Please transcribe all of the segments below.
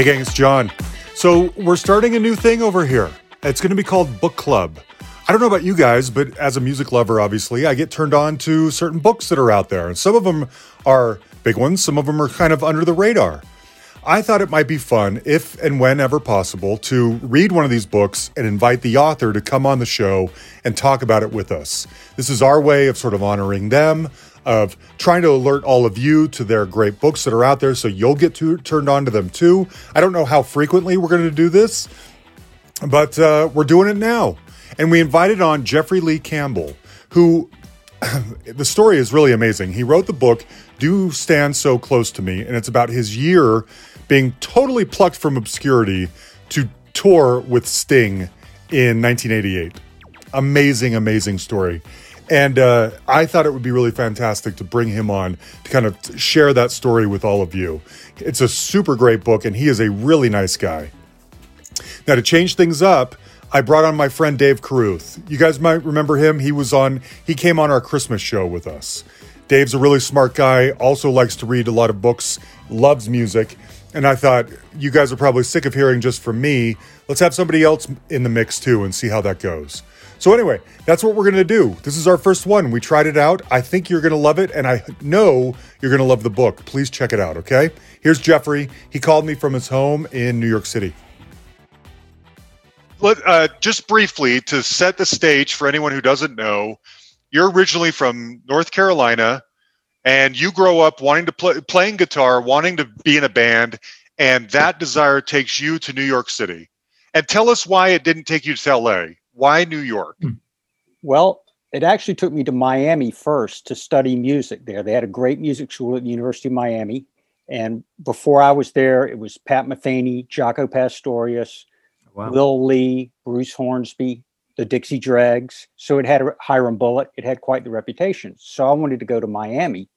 Hey, gang, it's John. So, we're starting a new thing over here. It's going to be called Book Club. I don't know about you guys, but as a music lover, obviously, I get turned on to certain books that are out there. And some of them are big ones, some of them are kind of under the radar. I thought it might be fun, if and whenever possible, to read one of these books and invite the author to come on the show and talk about it with us. This is our way of sort of honoring them, of trying to alert all of you to their great books that are out there so you'll get to, turned on to them too. I don't know how frequently we're going to do this, but uh, we're doing it now. And we invited on Jeffrey Lee Campbell, who the story is really amazing. He wrote the book, Do Stand So Close to Me, and it's about his year being totally plucked from obscurity to tour with Sting in 1988. Amazing, amazing story. And uh, I thought it would be really fantastic to bring him on to kind of share that story with all of you. It's a super great book, and he is a really nice guy. Now, to change things up, I brought on my friend Dave Carruth. You guys might remember him. He was on, he came on our Christmas show with us. Dave's a really smart guy, also likes to read a lot of books, loves music. And I thought, you guys are probably sick of hearing just from me. Let's have somebody else in the mix too and see how that goes. So, anyway, that's what we're going to do. This is our first one. We tried it out. I think you're going to love it, and I know you're going to love the book. Please check it out, okay? Here's Jeffrey. He called me from his home in New York City. Let, uh, just briefly to set the stage for anyone who doesn't know, you're originally from North Carolina, and you grow up wanting to play playing guitar, wanting to be in a band, and that desire takes you to New York City. And tell us why it didn't take you to LA. Why New York? Hmm. Well, it actually took me to Miami first to study music there. They had a great music school at the University of Miami. And before I was there, it was Pat Metheny, Jaco Pastorius, wow. Will Lee, Bruce Hornsby, the Dixie Dregs. So it had a Hiram Bullock. It had quite the reputation. So I wanted to go to Miami.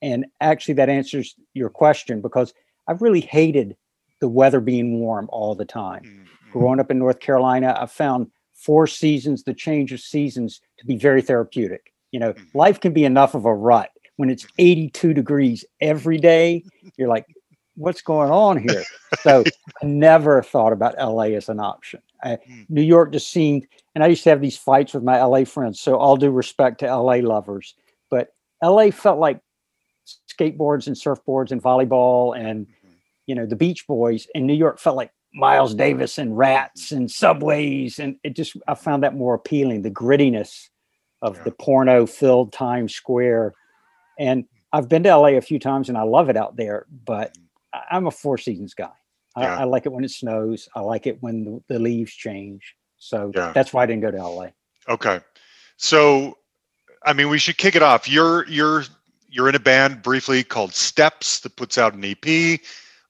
And actually, that answers your question because I really hated the weather being warm all the time. Mm-hmm. Growing up in North Carolina, I found four seasons, the change of seasons to be very therapeutic. You know, mm-hmm. life can be enough of a rut when it's 82 degrees every day. You're like, what's going on here? So I never thought about LA as an option. I, mm. New York just seemed, and I used to have these fights with my LA friends. So all due respect to LA lovers, but LA felt like skateboards and surfboards and volleyball and mm-hmm. you know the Beach Boys, and New York felt like Miles Davis and rats and subways. And it just, I found that more appealing, the grittiness of yeah. the porno filled Times Square. And I've been to LA a few times and I love it out there, but mm-hmm. I'm a Four Seasons guy. Yeah. I, I, like it when it snows. I like it when the, the leaves change. So yeah. that's why I didn't go to LA. Okay. So, I mean, we should kick it off. You're, you're, you're in a band briefly called Steps that puts out an EP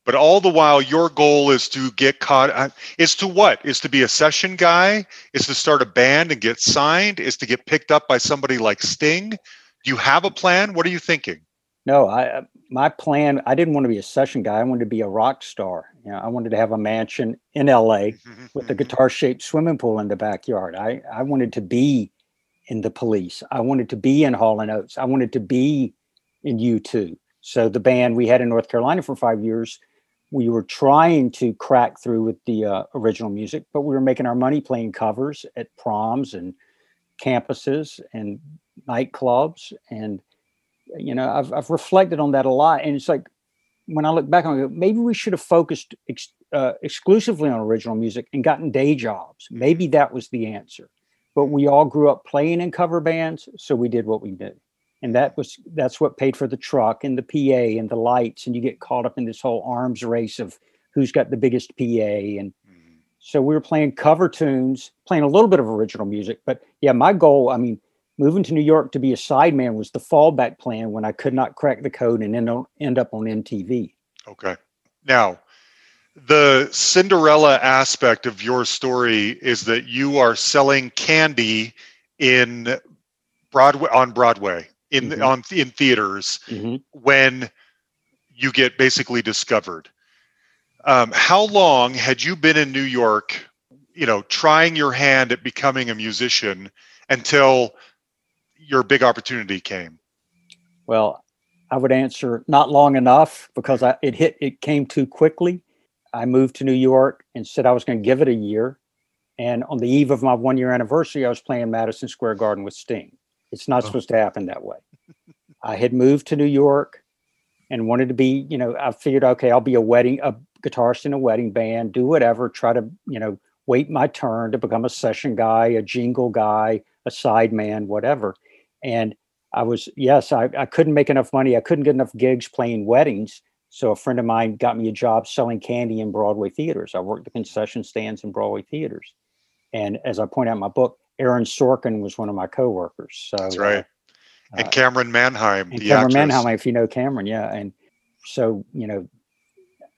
but all the while your goal is to get caught uh, is to what? Is to be a session guy? Is to start a band and get signed? Is to get picked up by somebody like sting? Do you have a plan? What are you thinking? No i uh, my plan i didn't want to be a session guy. I wanted to be a rock star. You know i wanted to have a mansion in la with a guitar shaped swimming pool in the backyard. I i wanted to be in the police. I wanted to be in hall and oates. I wanted to be in u2 so the band we had in north carolina for five years we were trying to crack through with the uh, original music, but we were making our money playing covers at proms and campuses and nightclubs. And, you know, I've, I've reflected on that a lot. And it's like, when I look back on it, maybe we should have focused ex- uh, exclusively on original music and gotten day jobs. Maybe that was the answer. But we all grew up playing in cover bands, so we did what we did and that was that's what paid for the truck and the PA and the lights and you get caught up in this whole arms race of who's got the biggest PA and mm-hmm. so we were playing cover tunes playing a little bit of original music but yeah my goal I mean moving to New York to be a sideman was the fallback plan when I could not crack the code and end, on, end up on MTV okay. Now the Cinderella aspect of your story is that you are selling candy in Broadway on Broadway in mm-hmm. on in theaters mm-hmm. when you get basically discovered. Um, how long had you been in New York? You know, trying your hand at becoming a musician until your big opportunity came. Well, I would answer not long enough because I, it hit it came too quickly. I moved to New York and said I was going to give it a year. And on the eve of my one year anniversary, I was playing Madison Square Garden with Sting. It's not Oh. supposed to happen that way. I had moved to New York and wanted to be, you know, I figured, okay, I'll be a wedding, a guitarist in a wedding band, do whatever, try to, you know, wait my turn to become a session guy, a jingle guy, a side man, whatever. And I was, yes, I, I couldn't make enough money. I couldn't get enough gigs playing weddings. So a friend of mine got me a job selling candy in Broadway theaters. I worked the concession stands in Broadway theaters. And as I point out in my book, Aaron Sorkin was one of my coworkers. So That's right. uh, And uh, Camryn Manheim, and the Cameron actress. Manheim, if you know Camryn, yeah. And so, you know,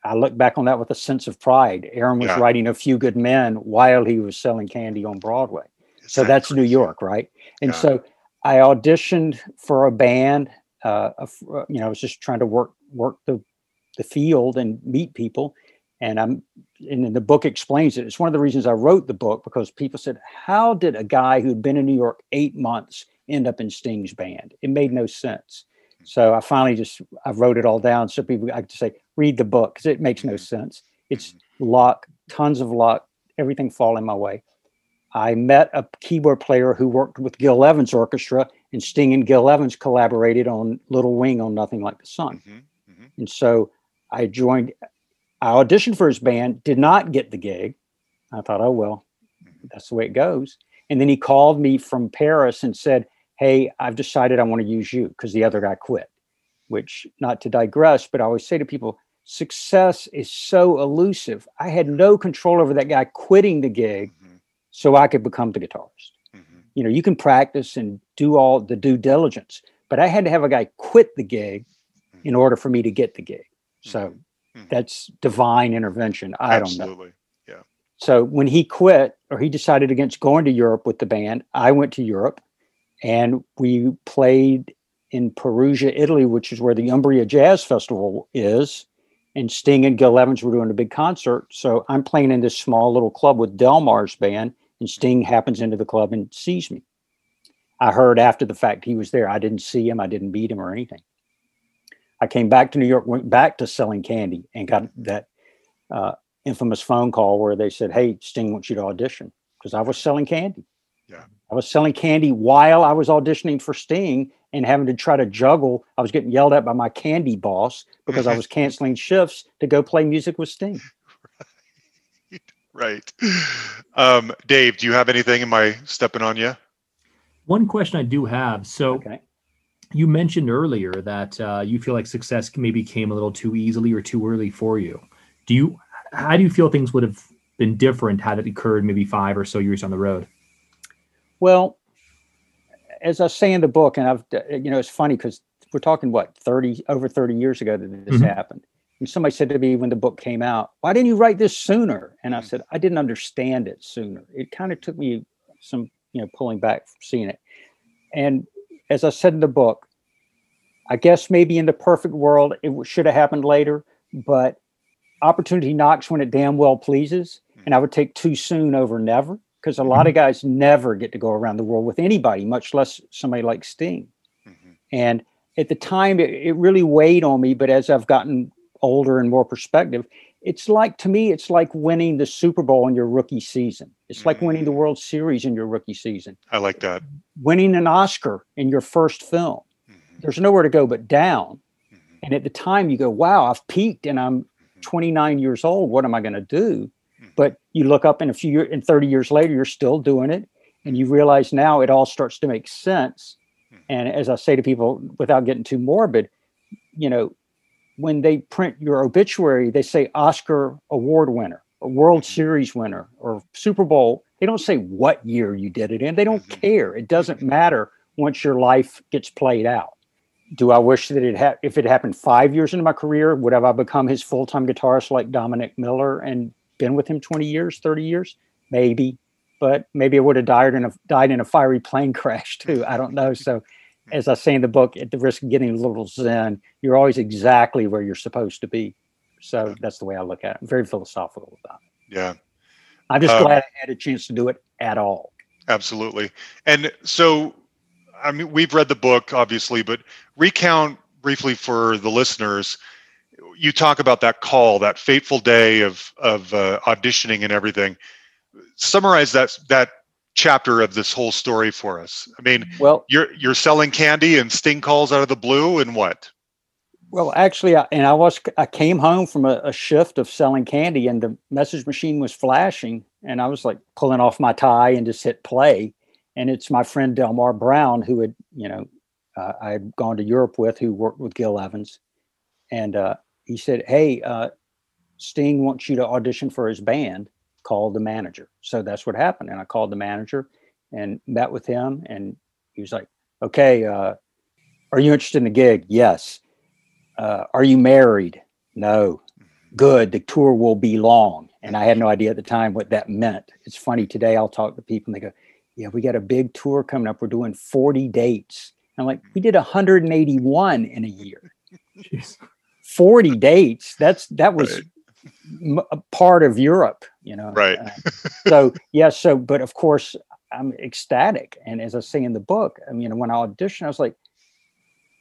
I look back on that with a sense of pride. Aaron was Yeah. writing A Few Good Men while he was selling candy on Broadway. Is So that that's New? York, right? And Yeah. so I auditioned for a band. Uh, uh, you know, I was just trying to work work the the field and meet people. And I'm and then the book explains it. It's one of the reasons I wrote the book because people said, "How did a guy who'd been in New York eight months end up in Sting's band?" It made no sense. So I finally just I wrote it all down so people I could say read the book because it makes no sense. It's luck, tons of luck, everything falling my way. I met a keyboard player who worked with Gil Evans Orchestra, and Sting and Gil Evans collaborated on Little Wing on Nothing Like the Sun. Mhm, mhm. And so I joined, I auditioned for his band, did not get the gig. I thought, oh, well, that's the way it goes. And then he called me from Paris and said, hey, I've decided I want to use you because the other guy quit. Which, not to digress, but I always say to people, success is so elusive. I had no control over that guy quitting the gig Mhm, so I could become the guitarist. mhm. You know, you can practice and do all the due diligence, but I had to have a guy quit the gig in order for me to get the gig. So Mhm. that's divine intervention. I don't know. Absolutely. Yeah. So when he quit or he decided against going to Europe with the band, I went to Europe and we played in Perugia, Italy, which is where the Umbria Jazz Festival is. And Sting and Gil Evans were doing a big concert. So I'm playing in this small little club with Delmar's band, and Sting happens into the club and sees me. I heard after the fact he was there. I didn't see him, I didn't meet him or anything. I came back to New York, went back to selling candy, and got that uh, infamous phone call where they said, "Hey, Sting wants you to audition," because I was selling candy. Yeah. I was selling candy while I was auditioning for Sting and having to try to juggle. I was getting yelled at by my candy boss because I was canceling shifts to go play music with Sting. Right. Um, Dave, do you have anything? Am I stepping on you? One question I do have. So Okay. You mentioned earlier that uh, you feel like success maybe came a little too easily or too early for you. Do you? How do you feel things would have been different had it occurred maybe five or so years on the road? Well, as I say in the book, and I've, you know, it's funny because we're talking what 30 over 30 years ago that this Mhm. happened. And somebody said to me when the book came out, why didn't you write this sooner? And I Mhm. said, I didn't understand it sooner. It kind of took me some, you know, pulling back from seeing it. And as I said in the book, I guess maybe in the perfect world, it should have happened later, but opportunity knocks when it damn well pleases. And I would take too soon over never because a lot of guys never get to go around the world with anybody, much less somebody like Sting. Mhm. And at the time, it, it really weighed on me. But as I've gotten older and more perspective, it's like to me, it's like winning the Super Bowl in your rookie season. It's like winning the Mm. World Series in your rookie season, I like that. winning an Oscar in your first film. There's nowhere to go but down. mhm, And at the time, you go, wow, I've peaked and I'm mm-hmm. 29 years old. What am I going to do? mhm. But you look up in a few years, and 30 years later, you're still doing it. And you realize now it all starts to make sense. Mm-hmm. And as I say to people, without getting too morbid, you know, when they print your obituary, they say Oscar award winner or World. Mm-hmm. Series winner or Super Bowl. They don't say what year you did it in. They don't care. It doesn't matter once your life gets played out. Do I wish that it had, if it happened five years into my career, would have I become his full time guitarist like Dominic Miller and been with him 20 years, 30 years? Maybe, but maybe I would have died in a died in a fiery plane crash too. I don't know. So, as I say in the book, at the risk of getting a little zen, you're always exactly where you're supposed to be. So that's the way I look at it. I'm very philosophical about it. Yeah. I'm just Um, glad I had a chance to do it at all. Absolutely. And so, I mean, we've read the book, obviously, but recount briefly for the listeners you talk about that call, that fateful day of of uh, auditioning and everything. Summarize that that chapter of this whole story for us. I mean, Well, you're you're selling candy and Sting calls out of the blue, and what? Well, actually, I, and I was I came home from a, a shift of selling candy, and the message machine was flashing, and I was like pulling off my tie and just hit play, and it's my friend Delmar Brown who had you know uh, I had gone to Europe with, who worked with Gil Evans, and uh, he said, "Hey, uh, Sting wants you to audition for his band. Call the manager." So that's what happened, and I called the manager and met with him, and he was like, "Okay, uh, are you interested in the gig?" Yes uh, are you married? No. Good. The tour will be long. And I had no idea at the time what that meant. It's funny today. I'll talk to people and they go, "Yeah, we got a big tour coming up. We're doing 40 dates." I'm like, mm-hmm. "We did 181 in a year. Jeez. 40 dates. That's that was Right. m- part of Europe, you know." Right. Uh, so yeah. So, but of course, I'm ecstatic. And as I say in the book, um, I mean, when I auditioned, I was like,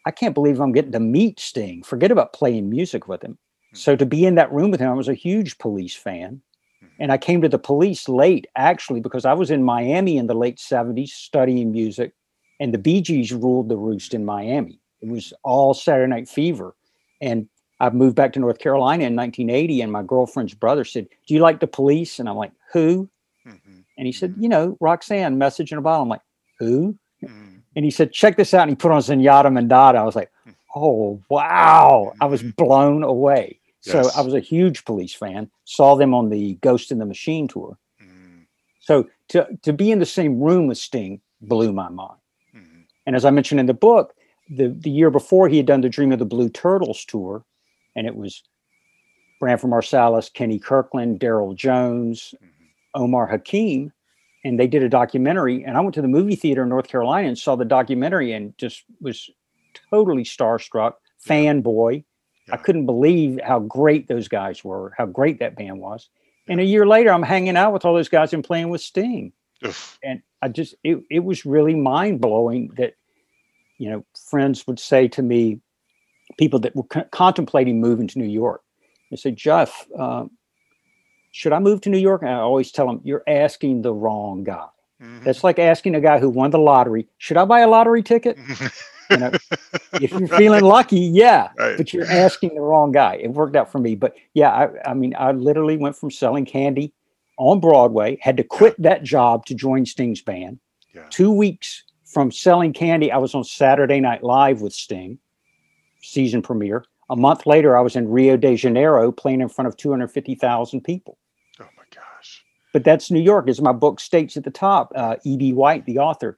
I can't believe I'm getting to meet Sting. Forget about playing music with him. Hmm. So to be in that room with him, I was a huge police fan. And I came to the police late, actually, because I was in Miami in the late 70s studying music, and the Bee Gees ruled the roost in Miami. It was all Saturday Night Fever. And I moved back to North Carolina in 1980, and my girlfriend's brother said, Do you like the police? And I'm like, Who? Mhm. And he said, You know, Roxanne, message in a bottle. I'm like, Who? Mhm. And he said, check this out. And he put on Zenyatta Mondatta. I was like, oh, wow. I was blown away. So Yes. I was a huge police fan, saw them on the Ghost in the Machine tour. Mhm. So to, to be in the same room with Sting blew my mind. Mhm. And as I mentioned in the book, the, the year before he had done the Dream of the Blue Turtles tour, and it was Branford Marsalis, Kenny Kirkland, Darryl Jones, Mhm. Omar Hakim, and they did a documentary. And I went to the movie theater in North Carolina and saw the documentary and just was totally starstruck, fanboy. I couldn't believe how great those guys were, how great that band was. And a year later, I'm hanging out with all those guys and playing with Sting. Oof. And I just, it, it was really mind blowing that, you know, friends would say to me, people that were co- contemplating moving to New York, they say, Jeff, um, should I move to New York? And I always tell them, you're asking the wrong guy. Mhm. That's like asking a guy who won the lottery, should I buy a lottery ticket? You know, if you're feeling lucky, yeah, Right. but you're asking the wrong guy. It worked out for me. But yeah, I, I mean, I literally went from selling candy on Broadway, had to quit that job to join Sting's band. Yeah. Two weeks from selling candy, I was on Saturday Night Live with Sting, season premiere. A month later, I was in Rio de Janeiro playing in front of 250,000 people. Oh my gosh. But that's New York, as my book states at the top. Uh, E.B. White, the author,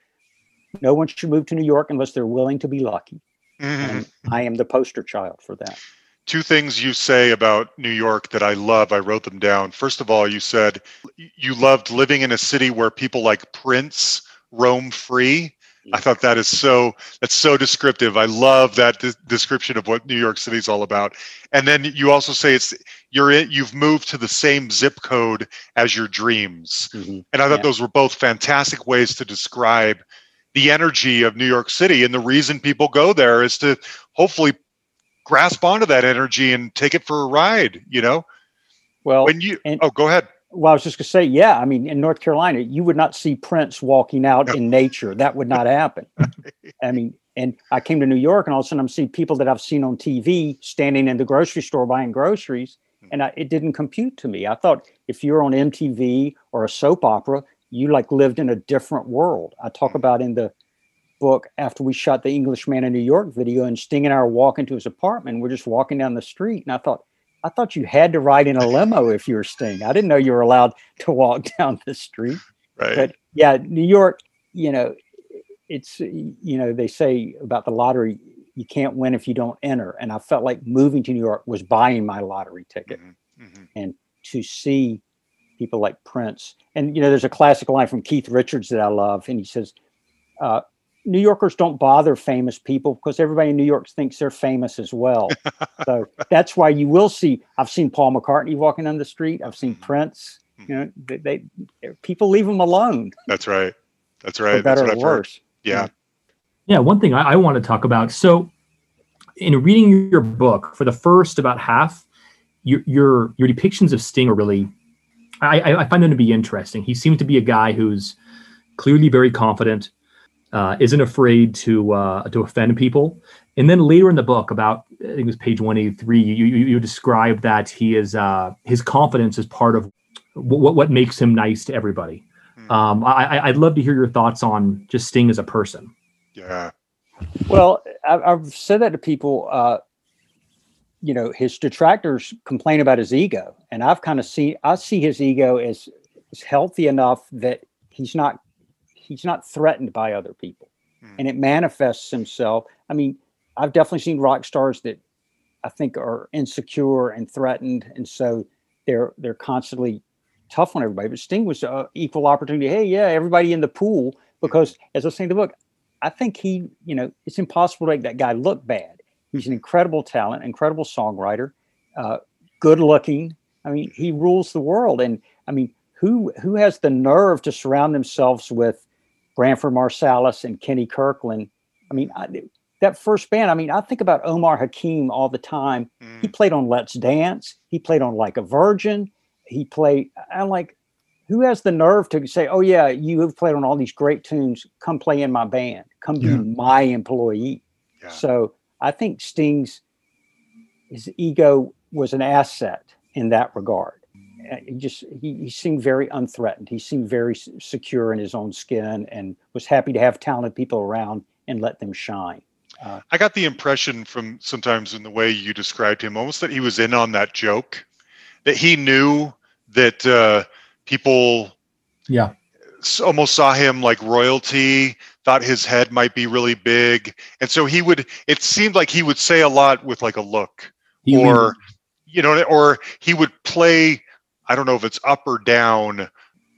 no one should move to New York unless they're willing to be lucky. Mhm. And I am the poster child for that. Two things you say about New York that I love. I wrote them down. First of all, you said you loved living in a city where people like Prince roam free. I thought that is so that's so descriptive. I love that de- description of what New York City is all about. And then you also say it's you're in, you've moved to the same zip code as your dreams. Mhm. And I thought Yeah. those were both fantastic ways to describe the energy of New York City. And the reason people go there is to hopefully grasp onto that energy and take it for a ride, you know? Well, When you and- Oh, go ahead. well, I was just going to say, yeah. I mean, in North Carolina, you would not see Prince walking out No. in nature. That would not happen. I mean, and I came to New York, and all of a sudden, I'm seeing people that I've seen on TV standing in the grocery store buying groceries, hmm. and I, it didn't compute to me. I thought if you're on MTV or a soap opera, you like lived in a different world. I talk about in the book after we shot the Englishman in New York video, and Sting and I are walking to his apartment. We're just walking down the street, and I thought, I thought you had to ride in a limo if you were Sting. I didn't know you were allowed to walk down the street. Right. But yeah, New York, you know, it's you know they say about the lottery, you can't win if you don't enter, and I felt like moving to New York was buying my lottery ticket Mhm, mhm. to see people like Prince. And you know, there's a classic line from Keith Richards that I love, and he says, uh, "New Yorkers don't bother famous people because everybody in New York thinks they're famous as well." so that's why you will see. I've seen Paul McCartney walking on the street. I've seen Prince. You know, they, they people leave them alone That's right. That's for right. That's better what or I've heard. worse. Yeah. Yeah, one thing I, I want to talk about. So, in reading your book for the first about half, your your your depictions of Sting are really, I, I find him to be interesting. He seems to be a guy who's clearly very confident, uh, isn't afraid to uh, to offend people. And then later in the book, about I think it was page one eighty three, you, you you describe that he is uh, his confidence is part of what what makes him nice to everybody. Hmm. Um, I, I'd love to hear your thoughts on just Sting as a person. Yeah. Well, I, I've said that to people. You know, his detractors complain about his ego, and I've kind of seen I see his ego as, as healthy enough that he's not he's not threatened by other people, Hmm. and it manifests himself. I mean, I've definitely seen rock stars that I think are insecure and threatened, and so they're they're constantly tough on everybody. But Sting was uh, equal opportunity. Hey, yeah, everybody in the pool because as I was saying in the book, I think he, you know, it's impossible to make that guy look bad. He's an incredible talent, incredible songwriter, uh, good looking. I mean, he rules the world. And I mean, who who has the nerve to surround themselves with Branford Marsalis and Kenny Kirkland? I mean, I, that first band. I mean, I think about Omar Hakim all the time. He Mm. played on Let's Dance. He played on Like a Virgin. He played. I'm like, who has the nerve to say, "Oh yeah, you have played on all these great tunes. Come play in my band. Come Yeah. be my employee." Yeah. So I think Sting's his ego was an asset in that regard. Uh, He just he, he seemed very unthreatened. He seemed very s- secure in his own skin and was happy to have talented people around and let them shine. I got the impression from sometimes in the way you described him, almost that he was in on that joke, that he knew that uh, people Yeah. s- almost saw him like royalty, thought his head might be really big, and so he would. It seemed like he would say a lot with like a look, or you know, or he would play. I don't know if it's up or down,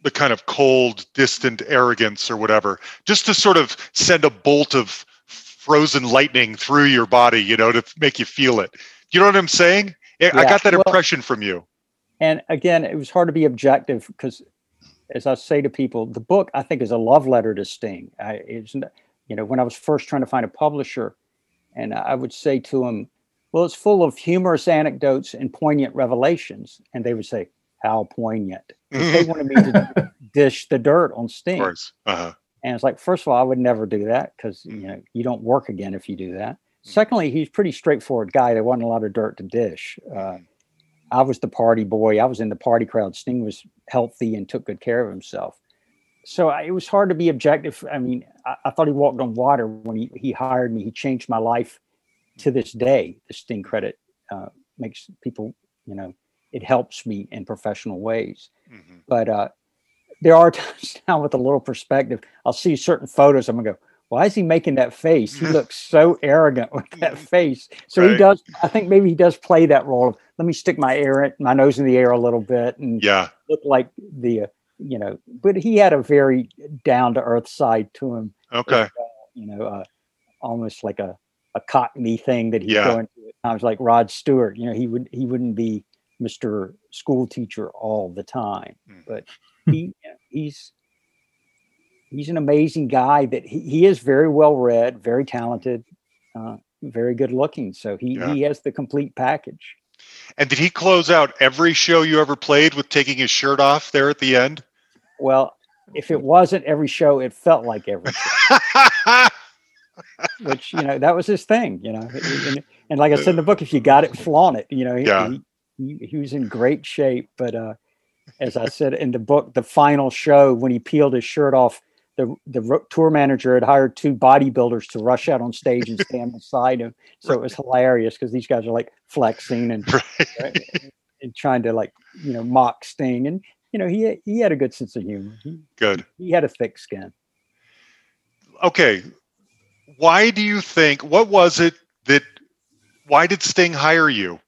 the kind of cold, distant arrogance or whatever, just to sort of send a bolt of frozen lightning through your body, you know, to make you feel it. You know what I'm saying? I I got that well- impression from you. And again, it was hard to be objective because, as I say to people, the book I think is a love letter to Sting. I, it's, you know, when I was first trying to find a publisher, and I would say to them, "Well, it's full of humorous anecdotes and poignant revelations," and they would say, "How poignant!" they wanted me to dish the dirt on Sting. Uh-huh. And it's like, first of all, I would never do that because Mhm. you know you don't work again if you do that. Mm-hmm. Secondly, he's a pretty straightforward guy. There wasn't a lot of dirt to dish. Uh, I was the party boy. I was in the party crowd. Sting was healthy and took good care of himself. So I, it was hard to be objective. I mean, I, I thought he walked on water when he, he hired me. He changed my life to this day. The Sting credit uh, makes people, you know, it helps me in professional ways Mhm. but uh, there are times now with a little perspective, I'll see certain photos. I'm gonna go, why is he making that face? He looks so arrogant with that face. So he does. I think maybe he does play that role of let me stick my air, my nose in the air a little bit and Yeah. look like the, uh, you know. But he had a very down to earth side to him. Okay. well, you know, uh, almost like a a Cockney thing that he'd Yeah. go into at times, like Rod Stewart. You know, he would he wouldn't be Mr. School Teacher all the time, Mhm. but he he's he's an amazing guy. That he, he is very well read, very talented, uh, very good looking. So he Yeah. he has the complete package. And did he close out every show you ever played with taking his shirt off there at the end? Well, if it wasn't every show, it felt like every show. which you know that was his thing you know and, and like i said in the book if you got it flaunt it you know he, Yeah. he, he, he was in great shape but uh as i said in the book the final show when he peeled his shirt off the the tour manager had hired two bodybuilders to rush out on stage and stand beside him so it was hilarious because these guys are like flexing and, right. and trying to like you know mock sting and you know he he had a good sense of humor he, Good. he had a thick skin Okay. Why do you think, what was it that, why did Sting hire you?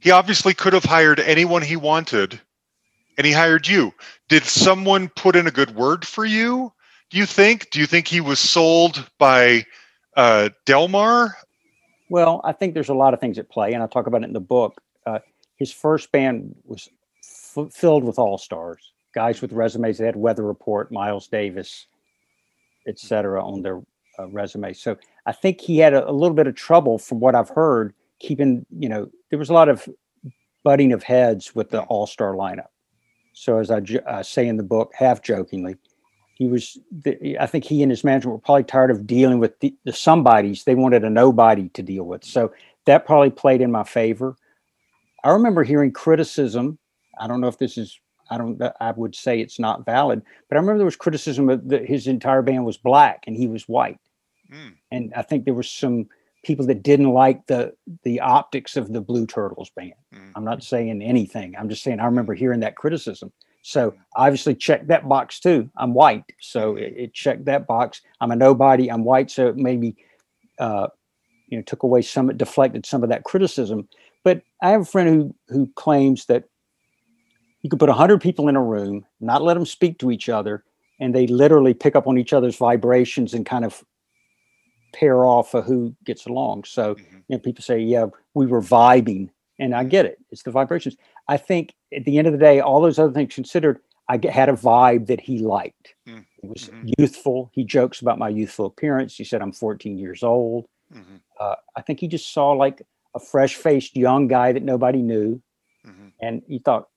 He obviously could have hired anyone he wanted and he hired you. Did someone put in a good word for you? Do you think? Do you think he was sold by uh, Delmar? Well, I think there's a lot of things at play, and I talk about it in the book. Uh, his first band was f- filled with all stars, guys with resumes. They had Weather Report, Miles Davis, etc. on their uh, resume. So I think he had a, a, little bit of trouble, from what I've heard, keeping. You know, there was a lot of butting of heads with the All Star lineup. So as I uh, say in the book, half jokingly, he was. The, I think he and his management were probably tired of dealing with the, the somebodies. They wanted a nobody to deal with. So that probably played in my favor. I remember hearing criticism. I don't know if this is I don't. I would say it's not valid. But I remember there was criticism that his entire band was black and he was white, mm. and I think there was some people that didn't like the the optics of the Blue Turtles band. Mm. I'm not saying anything. I'm just saying I remember hearing that criticism. So obviously check that box too. I'm white, so it, it checked that box. I'm a nobody. I'm white, so it maybe uh, you know took away some, deflected some of that criticism. But I have a friend who who claims that you could put 100 people in a room, not let them speak to each other, and they literally pick up on each other's vibrations and kind of pair off of who gets along. So, mm-hmm. you know, people say, yeah, we were vibing. And I get it. It's the vibrations. I think at the end of the day, all those other things considered, I had a vibe that he liked. Mm-hmm. It was mm-hmm. youthful. He jokes about my youthful appearance. He said, I'm 14 years old. Mm-hmm. Uh, I think he just saw like a fresh faced young guy that nobody knew. Mm-hmm. And he thought,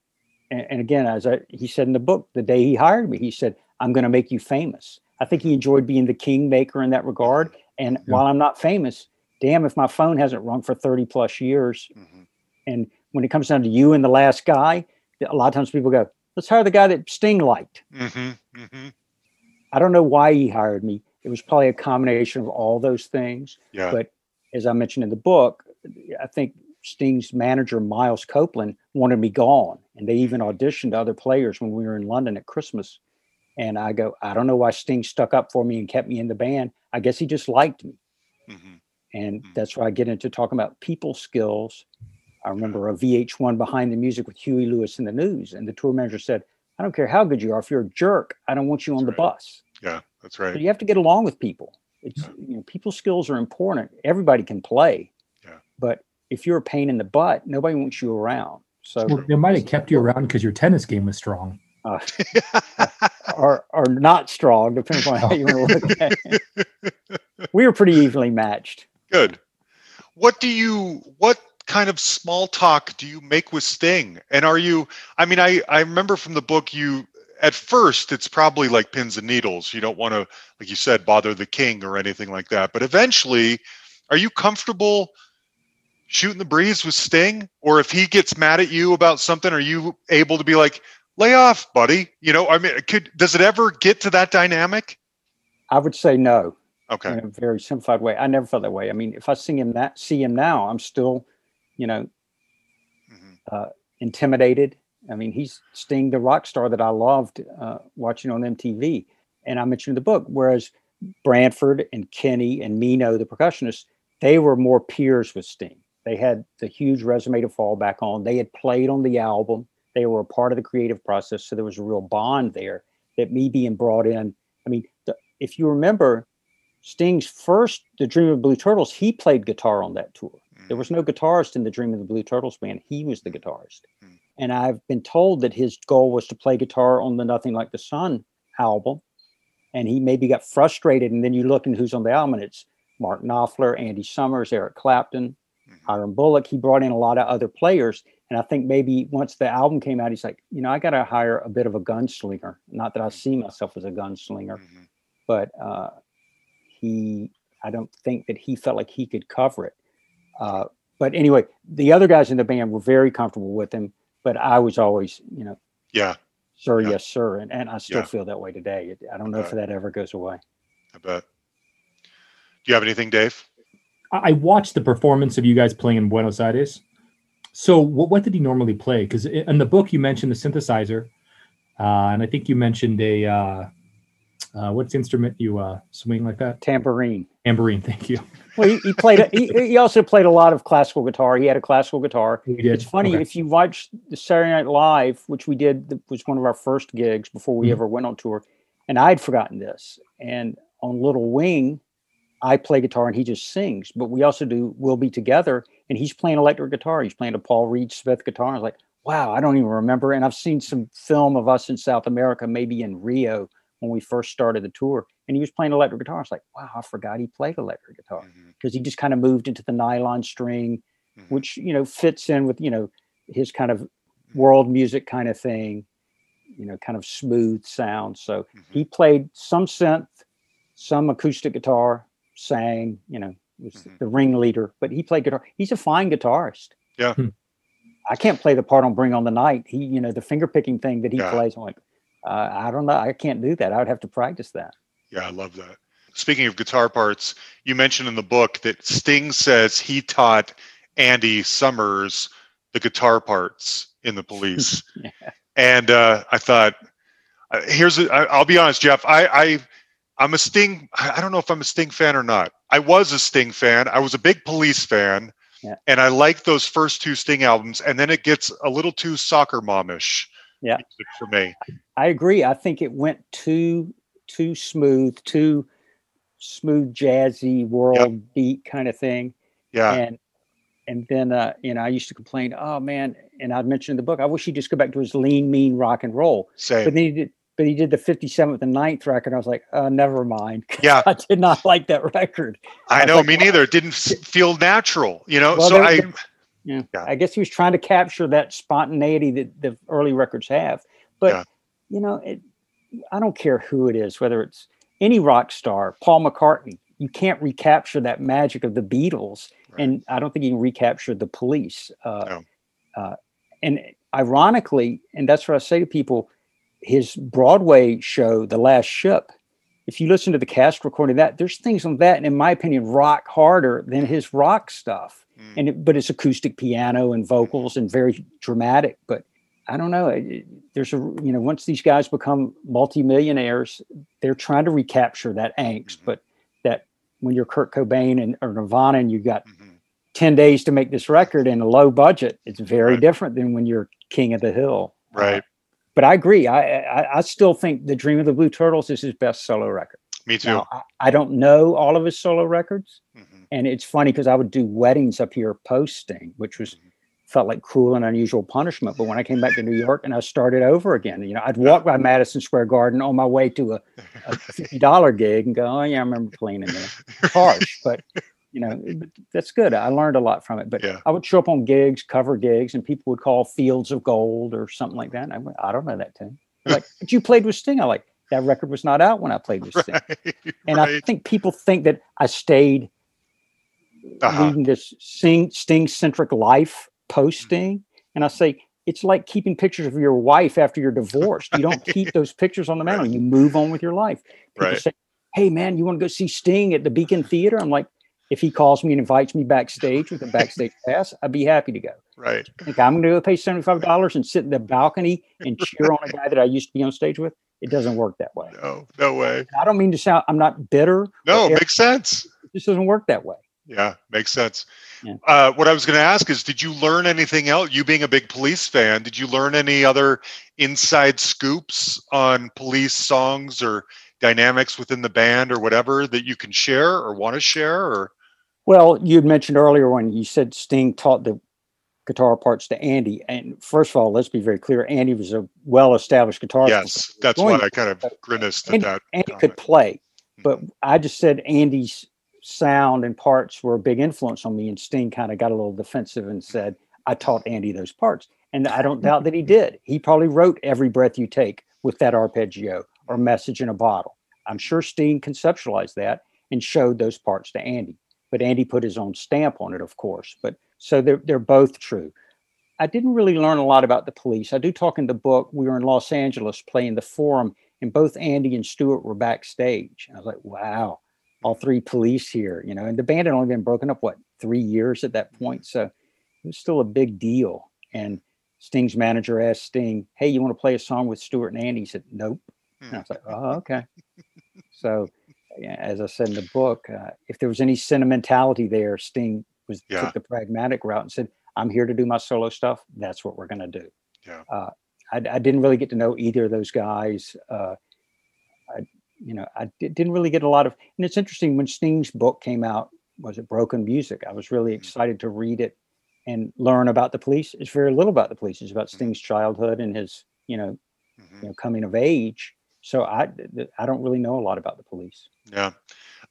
and, and again, as I, he said in the book, the day he hired me, he said, "I'm going to make you famous." I think he enjoyed being the kingmaker in that regard. And yeah. while I'm not famous, damn if my phone hasn't rung for 30 plus years. Mm-hmm. And when it comes down to you and the last guy, a lot of times people go, let's hire the guy that Sting liked. Mm-hmm. Mm-hmm. I don't know why he hired me. It was probably a combination of all those things. Yeah. But as I mentioned in the book, I think Sting's manager, Miles Copeland, wanted me gone. And they even auditioned other players when we were in London at Christmas. And I go, I don't know why Sting stuck up for me and kept me in the band. I guess he just liked me. Mm-hmm. And mm-hmm. that's where I get into talking about people skills. I remember a VH1 behind the music with Huey Lewis and the News. And the tour manager said, I don't care how good you are. If you're a jerk, I don't want you on that's the right. bus. Yeah, that's right. So you have to get along with people. It's yeah. you know, people skills are important. Everybody can play. Yeah. But if you're a pain in the butt, nobody wants you around. So well, they might have kept you around because your tennis game was strong. Uh, or or not strong, depending on how you want to look at it. We were pretty evenly matched. Good. What do you what kind of small talk do you make with Sting? And are you I mean I I remember from the book you at first it's probably like pins and needles. You don't want to like you said bother the king or anything like that. But eventually are you comfortable shooting the breeze with Sting? Or if he gets mad at you about something, are you able to be like, lay off, buddy? You know, I mean, could does it ever get to that dynamic? I would say no. Okay. In a very simplified way. I never felt that way. I mean, if I see him that see him now, I'm still, you know, mm-hmm. uh, intimidated. I mean, he's Sting, the rock star that I loved uh, watching on MTV. And I mentioned in the book, whereas Branford and Kenny and Mino, the percussionist, they were more peers with Sting. They had the huge resume to fall back on. They had played on the album. They were a part of the creative process. So there was a real bond there that me being brought in. I mean, the, if you remember Sting's first, The Dream of Blue Turtles, he played guitar on that tour. There was no guitarist in the Dream of the Blue Turtles band. He was the guitarist. Mm. And I've been told that his goal was to play guitar on the Nothing Like the Sun album. And he maybe got frustrated. And then you look and who's on the album, and it's Mark Knopfler, Andy Summers, Eric Clapton, Hiram Bullock. He brought in a lot of other players. And I think maybe once the album came out, he's like, you know, I got to hire a bit of a gunslinger. Not that I see myself as a gunslinger, mm-hmm. but uh, he, I don't think that he felt like he could cover it. Uh, but anyway, the other guys in the band were very comfortable with him, but I was always, you know, yeah, sir, yeah. yes, sir, and and I still yeah. feel that way today. I don't know if that ever goes away. I bet. Do you have anything, Dave? I watched the performance of you guys playing in Buenos Aires. So what, what did he normally play? Because in the book you mentioned the synthesizer, uh, and I think you mentioned a uh, uh, what's the instrument you uh, swing like that? Tambourine. Tambourine. Thank you. Well, he, he played. A, he, he, also played a lot of classical guitar. He had a classical guitar. He did. It's funny okay. if you watch the Saturday Night Live, which we did, that was one of our first gigs before we mm-hmm. ever went on tour, and I'd forgotten this. And on Little Wing, I play guitar and he just sings. But we also do We'll Be Together and he's playing electric guitar. He's playing a Paul Reed Smith guitar. I was like, wow, I don't even remember. And I've seen some film of us in South America, maybe in Rio when we first started the tour. and he was playing electric guitar. I was like, wow, I forgot he played electric guitar because he just kind of moved into the nylon string, mhm. which you know fits in with you know his kind of world music kind of thing, you know, kind of smooth sound. So Mhm. he played some synth, some acoustic guitar, sang, you know, was Mhm. the ringleader, but he played guitar. He's a fine guitarist. Yeah. Hmm. I can't play the part on Bring on the Night. He, you know, the finger picking thing that he Yeah. plays. I'm like, uh, I don't know. I can't do that. I would have to practice that. Yeah, I love that. Speaking of guitar parts, you mentioned in the book that Sting says he taught Andy Summers the guitar parts in the police. Yeah. And uh, I thought, uh, here's, a, I, I'll be honest, Jeff, I, I, I'm a Sting, I I don't know if I'm a Sting fan or not. I was a Sting fan. I was a big police fan. Yeah. And I liked those first two Sting albums. And then it gets a little too soccer momish Yeah. for me. I agree. I think it went too too smooth, too smooth, jazzy, world beat kind of thing. Yeah. And and then uh, you know, I used to complain, oh man, and I'd mentioned in the book, I wish he'd just go back to his lean, mean rock and roll. Same. But then he did but he did the 57th and 9th record. I was like, uh, never mind. Yeah. I did not like that record. I was know, like, me neither. It didn't feel natural, you know. Well, so there- I, Yeah. Yeah. I guess he was trying to capture that spontaneity that the early records have. But Yeah. you know, it, I don't care who it is, whether it's any rock star, Paul McCartney, you can't recapture that magic of the Beatles. Right. And I don't think you can recapture the police. Uh, No. uh, and ironically, and that's what I say to people, his Broadway show, The Last Ship, if you listen to the cast recording of that, there's things on that, and in my opinion, rock harder than his rock stuff Mm. and it, but it's acoustic piano and vocals and very dramatic but i don't know it- there's a you know once these guys become multimillionaires they're trying to recapture that angst Mhm. but that when you're kurt cobain and or nirvana and you got Mhm. 10 days to make this record in a low budget it's very Right. different than when you're king of the hill Uh, right. but i agree I, I i still think the dream of the blue turtles is his best solo record Me too. now I, I don't know all of his solo records Mhm. And it's funny because I would do weddings up here post-Sting, which was Mhm. felt like cruel and unusual punishment. But when I came back to New York and I started over again, you know, I'd walk by Madison Square Garden on my way to a, a fifty dollar gig and go, "Oh yeah, I remember playing in there." Harsh, but you know, that's good. I learned a lot from it. But Yeah. I would show up on gigs, cover gigs, and people would call Fields of Gold or something like that. And I went, I don't know that tune. They're like, but you played with Sting. I like that record was not out when I played with Sting. Right. And I think people think that I stayed Uh-huh. leading this sting centric life Mm-hmm. post-Sting. And I say, it's like keeping pictures of your wife after you're divorced. You don't keep those pictures on the mantle. You move on with your life. People Right. say, hey, man, you want to go see Sting at the Beacon Theater? I'm like, if he calls me and invites me backstage with a backstage pass, I'd be happy to go. Right. Think I'm going to go pay $75 and sit in the balcony and cheer on a guy that I used to be on stage with? It doesn't work that way. No, no way. I don't mean to sound, I'm not bitter. No, arrogant. makes sense. It just doesn't work that way. Yeah, makes sense. Yeah. Uh, what I was going to ask is, did you learn anything else? You being a big police fan, did you learn any other inside scoops on police songs or dynamics within the band or whatever that you can share or want to share? Or Well, you had mentioned earlier when you said Sting taught the guitar parts to Andy. And first of all, let's be very clear Andy was a well established guitarist. yes, that's what I kind of grimaced at Andy, that. Andy comment. could play, but I just said Andy's sound and parts were a big influence on me. And Sting kind of got a little defensive and said, I taught Andy those parts. And I don't doubt that he did. He probably wrote Every Breath You Take with that arpeggio or Message in a Bottle. I'm sure Sting conceptualized that and showed those parts to Andy. But Andy put his own stamp on it, of course. But so they're, they're both true. I didn't really learn a lot about the police. I do talk in the book. We were in Los Angeles playing the forum, and both Andy and Stewart were backstage. And I was like, wow, all three police here, you know, and the band had only been broken up, what, three years at that point. So it was still a big deal. And Sting's manager asked Sting, hey, you want to play a song with Stewart and Andy? He said, nope. And I was like, oh, okay. So, as I said in the book, uh, if there was any sentimentality there, Sting was Yeah. took the pragmatic route and said, "I'm here to do my solo stuff. That's what we're going to do." Yeah. Uh, I, I didn't really get to know either of those guys. Uh, you know, I didn't really get a lot of. And it's interesting when Sting's book came out. Was it Broken Music? I was really Mhm. excited to read it and learn about the police. It's very little about the police. It's about Mhm. Sting's childhood and his, you know, Mhm. you know, coming of age. So I I don't really know a lot about the police. Yeah,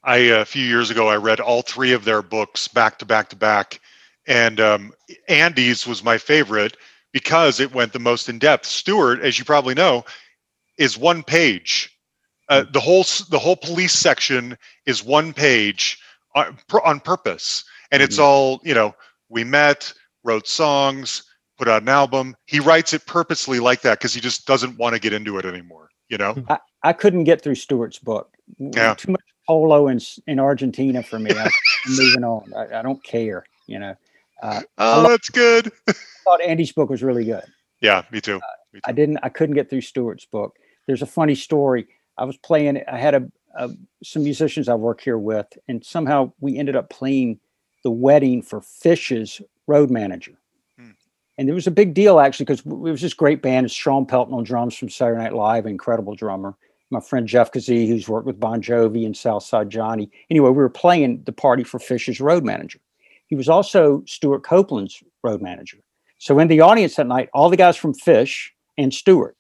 I a few years ago I read all three of their books back to back to back, and um, Andy's was my favorite because it went the most in depth. Stewart, as you probably know, is one page. Uh, the whole the whole police section is one page on, on purpose, and it's Mhm. all you know. We met, wrote songs, put out an album. He writes it purposely like that because he just doesn't want to get into it anymore. You know. I, I couldn't get through Stewart's book. Yeah. Too much polo in in Argentina for me. I, am moving on. I, I don't care. You know. Uh, Oh, that's good. I thought Andy's book was really good. yeah, me too. I didn't. I couldn't get through Stewart's book. There's a funny story. I was playing. I had a, a some musicians I work here with, and somehow we ended up playing the wedding for Phish's road manager. Hmm. And it was a big deal actually because it was this great band. It's Shawn Pelton on drums from Saturday Night Live, incredible drummer. My friend Jeff Kazee, who's worked with Bon Jovi and Southside Johnny. Anyway, we were playing the party for Phish's road manager. He was also Stewart Copeland's road manager. So in the audience that night, all the guys from Fish and Stewart.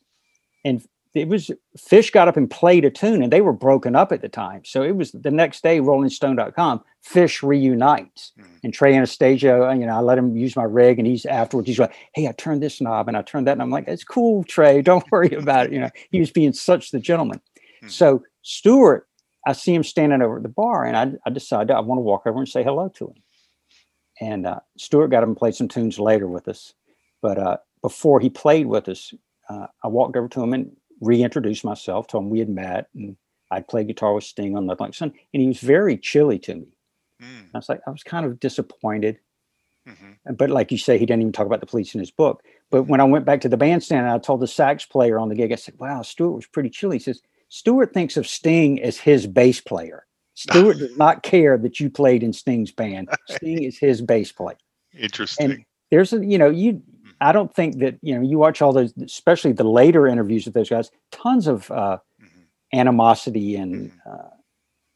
And it was Phish got up and played a tune, and they were broken up at the time. So it was the next day, RollingStone.com, Phish reunites. Mhm. And Trey Anastasio, uh, you know, I let him use my rig, and he's afterwards, he's like, Hey, I turned this knob and I turned that. And I'm like, It's cool, Trey. Don't worry about it. You know, he was being such the gentleman. Mhm. So Stewart, I see him standing over at the bar, and I, I decided I want to walk over and say hello to him. And uh, Stewart got him and played some tunes later with us. But uh, before he played with us, uh, I walked over to him and reintroduced myself, told him we had met and I'd played guitar with Sting on Nothing Like Sun. And he was very chilly to me. Mm, I was like, I was kind of disappointed. mhm. But like you say, he didn't even talk about the police in his book. But when I went back to the bandstand I told the sax player on the gig, I said, wow, Stewart was pretty chilly. He says, Stewart thinks of Sting as his bass player. Stewart does not care that you played in Sting's band. Sting is his bass player. Interesting. And There's a, you know, you, I don't think that, you know, you watch all those, especially the later interviews with those guys, tons of uh, Mhm. animosity and, uh,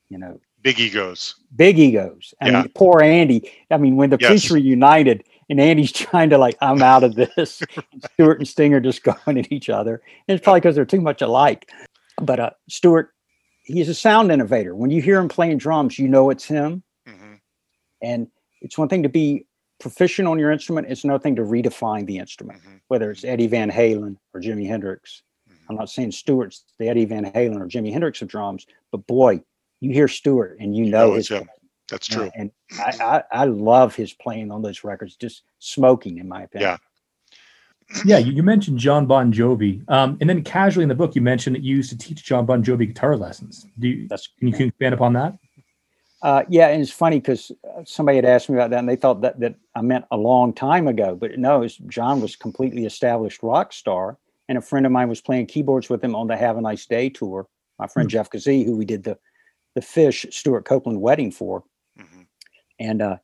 you know, Big egos. big egos. I Yeah. mean, poor Andy. I mean, when the Yes. police reunited and Andy's trying to like, I'm out of this. Stewart and Sting are just going at each other. And it's probably because they're too much alike. But uh, Stewart, he's a sound innovator. When you hear him playing drums, you know it's him. Mhm. And it's one thing to be proficient on your instrument. It's another thing to redefine the instrument, Mhm. whether it's Eddie Van Halen or Jimi Hendrix. Mhm. I'm not saying Stewart's the Eddie Van Halen or Jimi Hendrix of drums, but boy, you hear Stewart and you know know his it's him. That's true. and I, I, I love his playing on those records, just smoking, in my opinion. Yeah. Yeah, you, you mentioned John Bon Jovi, um, and then casually in the book you mentioned that you used to teach John Bon Jovi guitar lessons. Do you, That's can you can you expand upon that? Uh, yeah, and it's funny because somebody had asked me about that, and they thought that that I meant a long time ago, but no, John was completely established rock star, and a friend of mine was playing keyboards with him on the Have a Nice Day tour. My friend Jeff Kazee, who we did the the Phish Stewart Copeland wedding for, Mhm. And uh,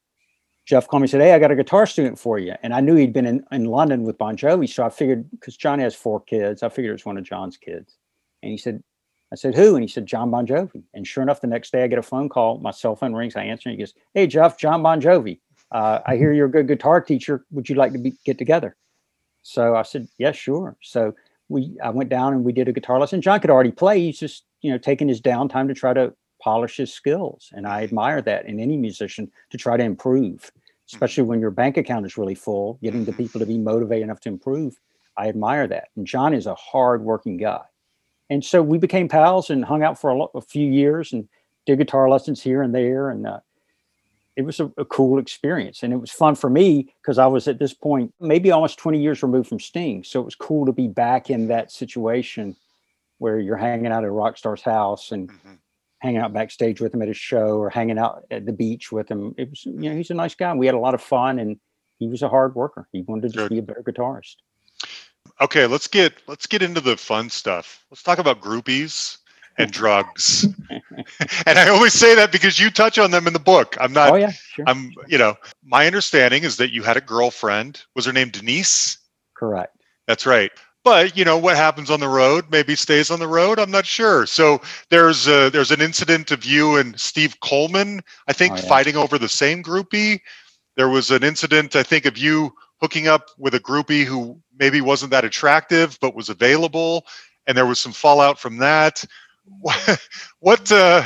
Jeff called me and said, Hey, I got a guitar student for you. And I knew he'd been in, in London with Bon Jovi. So I figured, because John has four kids, I figured it was one of John's kids. And he said, I said, Who? And he said, John Bon Jovi. And sure enough, the next day I get a phone call. My cell phone rings. I answer. And he goes, Hey, Jeff, John Bon Jovi. Uh, I hear you're a good guitar teacher. Would you like to be, get together? So I said, Yeah, sure. So we I went down and we did a guitar lesson. John could already play. He's just, you know, taking his downtime to try to polish his skills. And I admire that in any musician to try to improve, especially when your bank account is really full, getting the Mhm. people to be motivated enough to improve. I admire that. And John is a hard working guy. And so we became pals and hung out for a, a few years and did guitar lessons here and there. And uh, it was a, a cool experience. And it was fun for me because I was at this point, maybe almost 20 years removed from Sting. So it was cool to be back in that situation where you're hanging out at a rock star's house and Mhm. hanging out backstage with him at his show or hanging out at the beach with him. It was, you know, he's a nice guy. We had a lot of fun and he was a hard worker. He wanted to just Good. be a better guitarist. Okay, let's get let's get into the fun stuff. Let's talk about groupies and drugs. and I always say that because you touch on them in the book. I'm not oh yeah, sure. I'm you know, my understanding is that you had a girlfriend. Was her name Denise? Correct. That's right. But you know what happens on the road maybe stays on the road. I'm not sure. So there's a, there's an incident of you and Steve Coleman, I think, Oh, yeah. fighting over the same groupie. There was an incident, I think, of you hooking up with a groupie who maybe wasn't that attractive but was available, and there was some fallout from that. What, uh,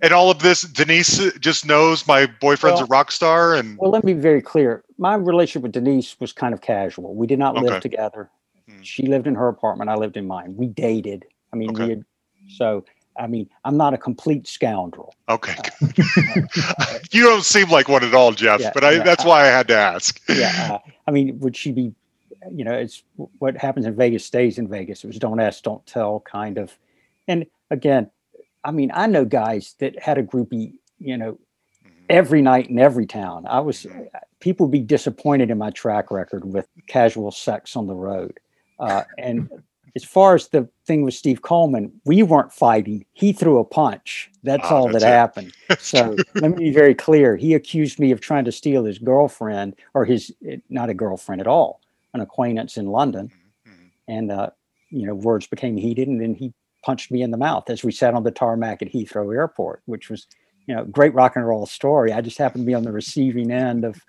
and all of this, Denise just knows my boyfriend's Well- a rock star, and Well, let me be very clear. My relationship with Denise was kind of casual. We did not Okay. live together. Hmm. She lived in her apartment. I lived in mine. We dated. I mean, Okay. we had, so, I mean, I'm not a complete scoundrel. okay, uh, you don't seem like one at all, Jeff. Yeah, but I, yeah, that's I- why I had to ask. yeah. Uh, I mean, would she be, you know, it's what happens in Vegas stays in Vegas. It was don't ask, don't tell kind of. And again, I mean, I know guys that had a groupie, you know, mm-hmm. every night in every town. I was, mm-hmm. uh, people would be disappointed in my track record with casual sex on the road. Uh, and as far as the thing with Steve Coleman, we weren't fighting. He threw a punch. That's Ah, all that it. happened. So let me be very clear. He accused me of trying to steal his girlfriend or his, eh, not a girlfriend at all, an acquaintance in London. Mhm. And, uh, you know, words became heated and then he punched me in the mouth as we sat on the tarmac at Heathrow Airport, which was, you know, great rock and roll story. I just happened to be on the receiving end of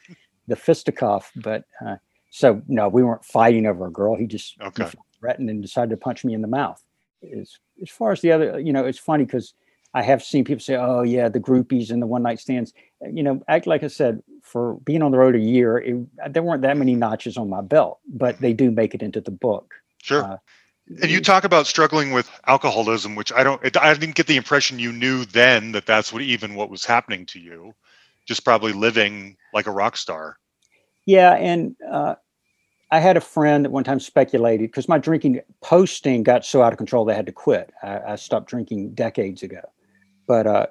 the fisticuff. But uh, so, no, we weren't fighting over a girl. He just Okay. Threatened and decided to punch me in the mouth. As, as far as the other, you know, it's funny because I have seen people say, oh, yeah, the groupies and the one night stands. You know, act like I said, for being on the road a year, it, there weren't that many notches on my belt, but they do make it into the book. Sure. Uh, And you talk about struggling with alcoholism, which I don't. It, I didn't get the impression you knew then that that's what even what was happening to you. Just probably living like a rock star. Yeah, and uh, I had a friend that one time speculated because my drinking posting got so out of control they had to quit. I, I stopped drinking decades ago, but uh,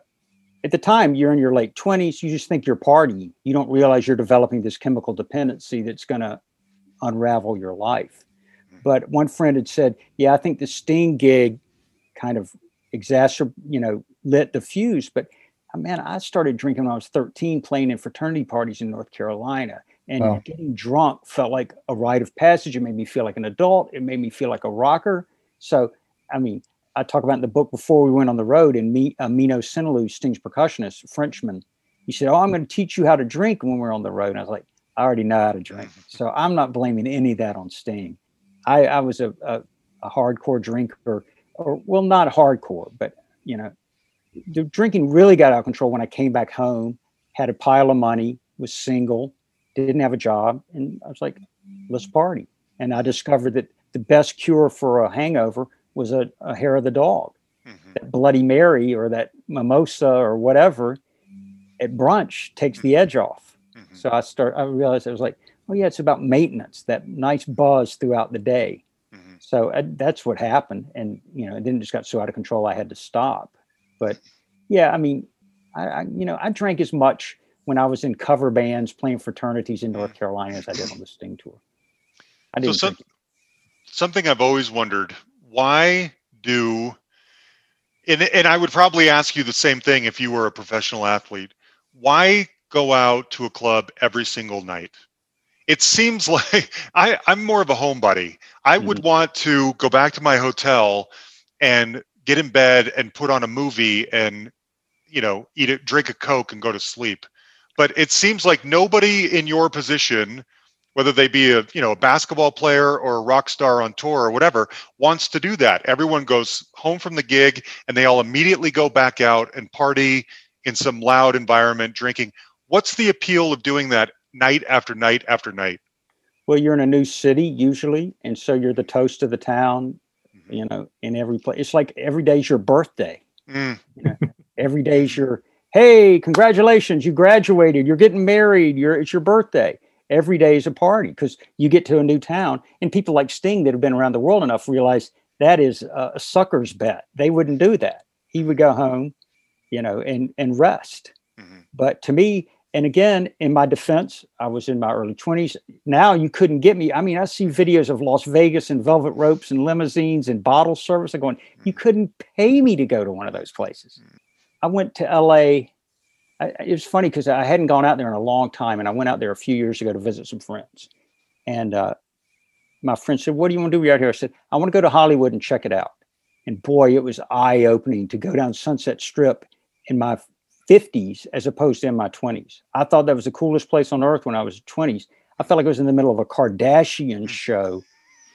at the time you're in your late twenties. You just think you're partying. You don't realize you're developing this chemical dependency that's going to unravel your life. But one friend had said, "Yeah, I think the Sting gig kind of exacerbate, you know, lit the fuse." But uh, man, I started drinking when I was 13, playing in fraternity parties in North Carolina and Wow. getting drunk felt like a rite of passage. It made me feel like an adult. It made me feel like a rocker. So, I mean, I talk about in the book before we went on the road, and me, uh, Mino Cinelu, Sting's percussionist, Frenchman, he said, "Oh, I'm going to teach you how to drink when we're on the road." And I was like, "I already know how to drink, so I'm not blaming any of that on Sting. I, I was a, a, a hardcore drinker, or well, not hardcore, but you know, the drinking really got out of control when I came back home, had a pile of money, was single, didn't have a job, and I was like, let's party. And I discovered that the best cure for a hangover was a, a hair of the dog, Mhm. that Bloody Mary or that mimosa or whatever at brunch takes the edge off. Mhm. So I start, I realized I was like, oh yeah, it's about maintenance, that nice buzz throughout the day. Mhm. So uh, that's what happened, and you know, it then just got so out of control I had to stop. But yeah, I mean, I, I you know, I drank as much when I was in cover bands playing fraternities in North mm. Carolina as I did on the Sting tour. I So didn't some, something I've always wondered: why do? And and I would probably ask you the same thing if you were a professional athlete. Why go out to a club every single night? It seems like I, I'm more of a homebody. I would mm-hmm. want to go back to my hotel and get in bed and put on a movie and you know eat it drink a coke and go to sleep but it seems like nobody in your position whether they be a you know a basketball player or a rock star on tour or whatever wants to do that everyone goes home from the gig and they all immediately go back out and party in some loud environment drinking what's the appeal of doing that night after night after night Well, you're in a new city usually, and so you're the toast of the town. Mhm. You know, in every place. It's like every day's your birthday. Mm, Every day's your hey, congratulations, you graduated, you're getting married, you're it's your birthday. Every day is a party because you get to a new town, and people like Sting that have been around the world enough realize that is a, a sucker's bet. They wouldn't do that. He would go home, you know, and and rest. mhm. But to me, and again, in my defense, I was in my early 20s. Now you couldn't get me. I mean, I see videos of Las Vegas and velvet ropes and limousines and bottle service. I'm going, you couldn't pay me to go to one of those places. I went to LA. I, it was funny because I hadn't gone out there in a long time. And I went out there a few years ago to visit some friends. And uh, my friend said, What do you want to do out here? I said, I want to go to Hollywood and check it out. And boy, it was eye opening to go down Sunset Strip in my 50s as opposed to in my 20s. I thought that was the coolest place on earth when I was 20s. I felt like I was in the middle of a Kardashian show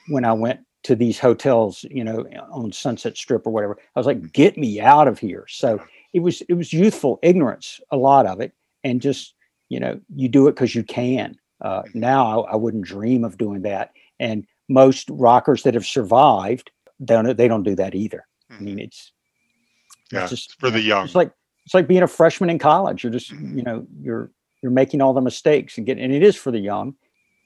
when I went to these hotels, you know, on Sunset Strip or whatever. I was like, get me out of here. So it was it was youthful ignorance, a lot of it, and just you know, you do it because you can. Uh, now I, I wouldn't dream of doing that. And most rockers that have survived, they don't they don't do that either. I mean, it's Yeah, it's just for the young. It's like it's like being a freshman in college. You're just you know you're you're making all the mistakes and getting and it is for the young.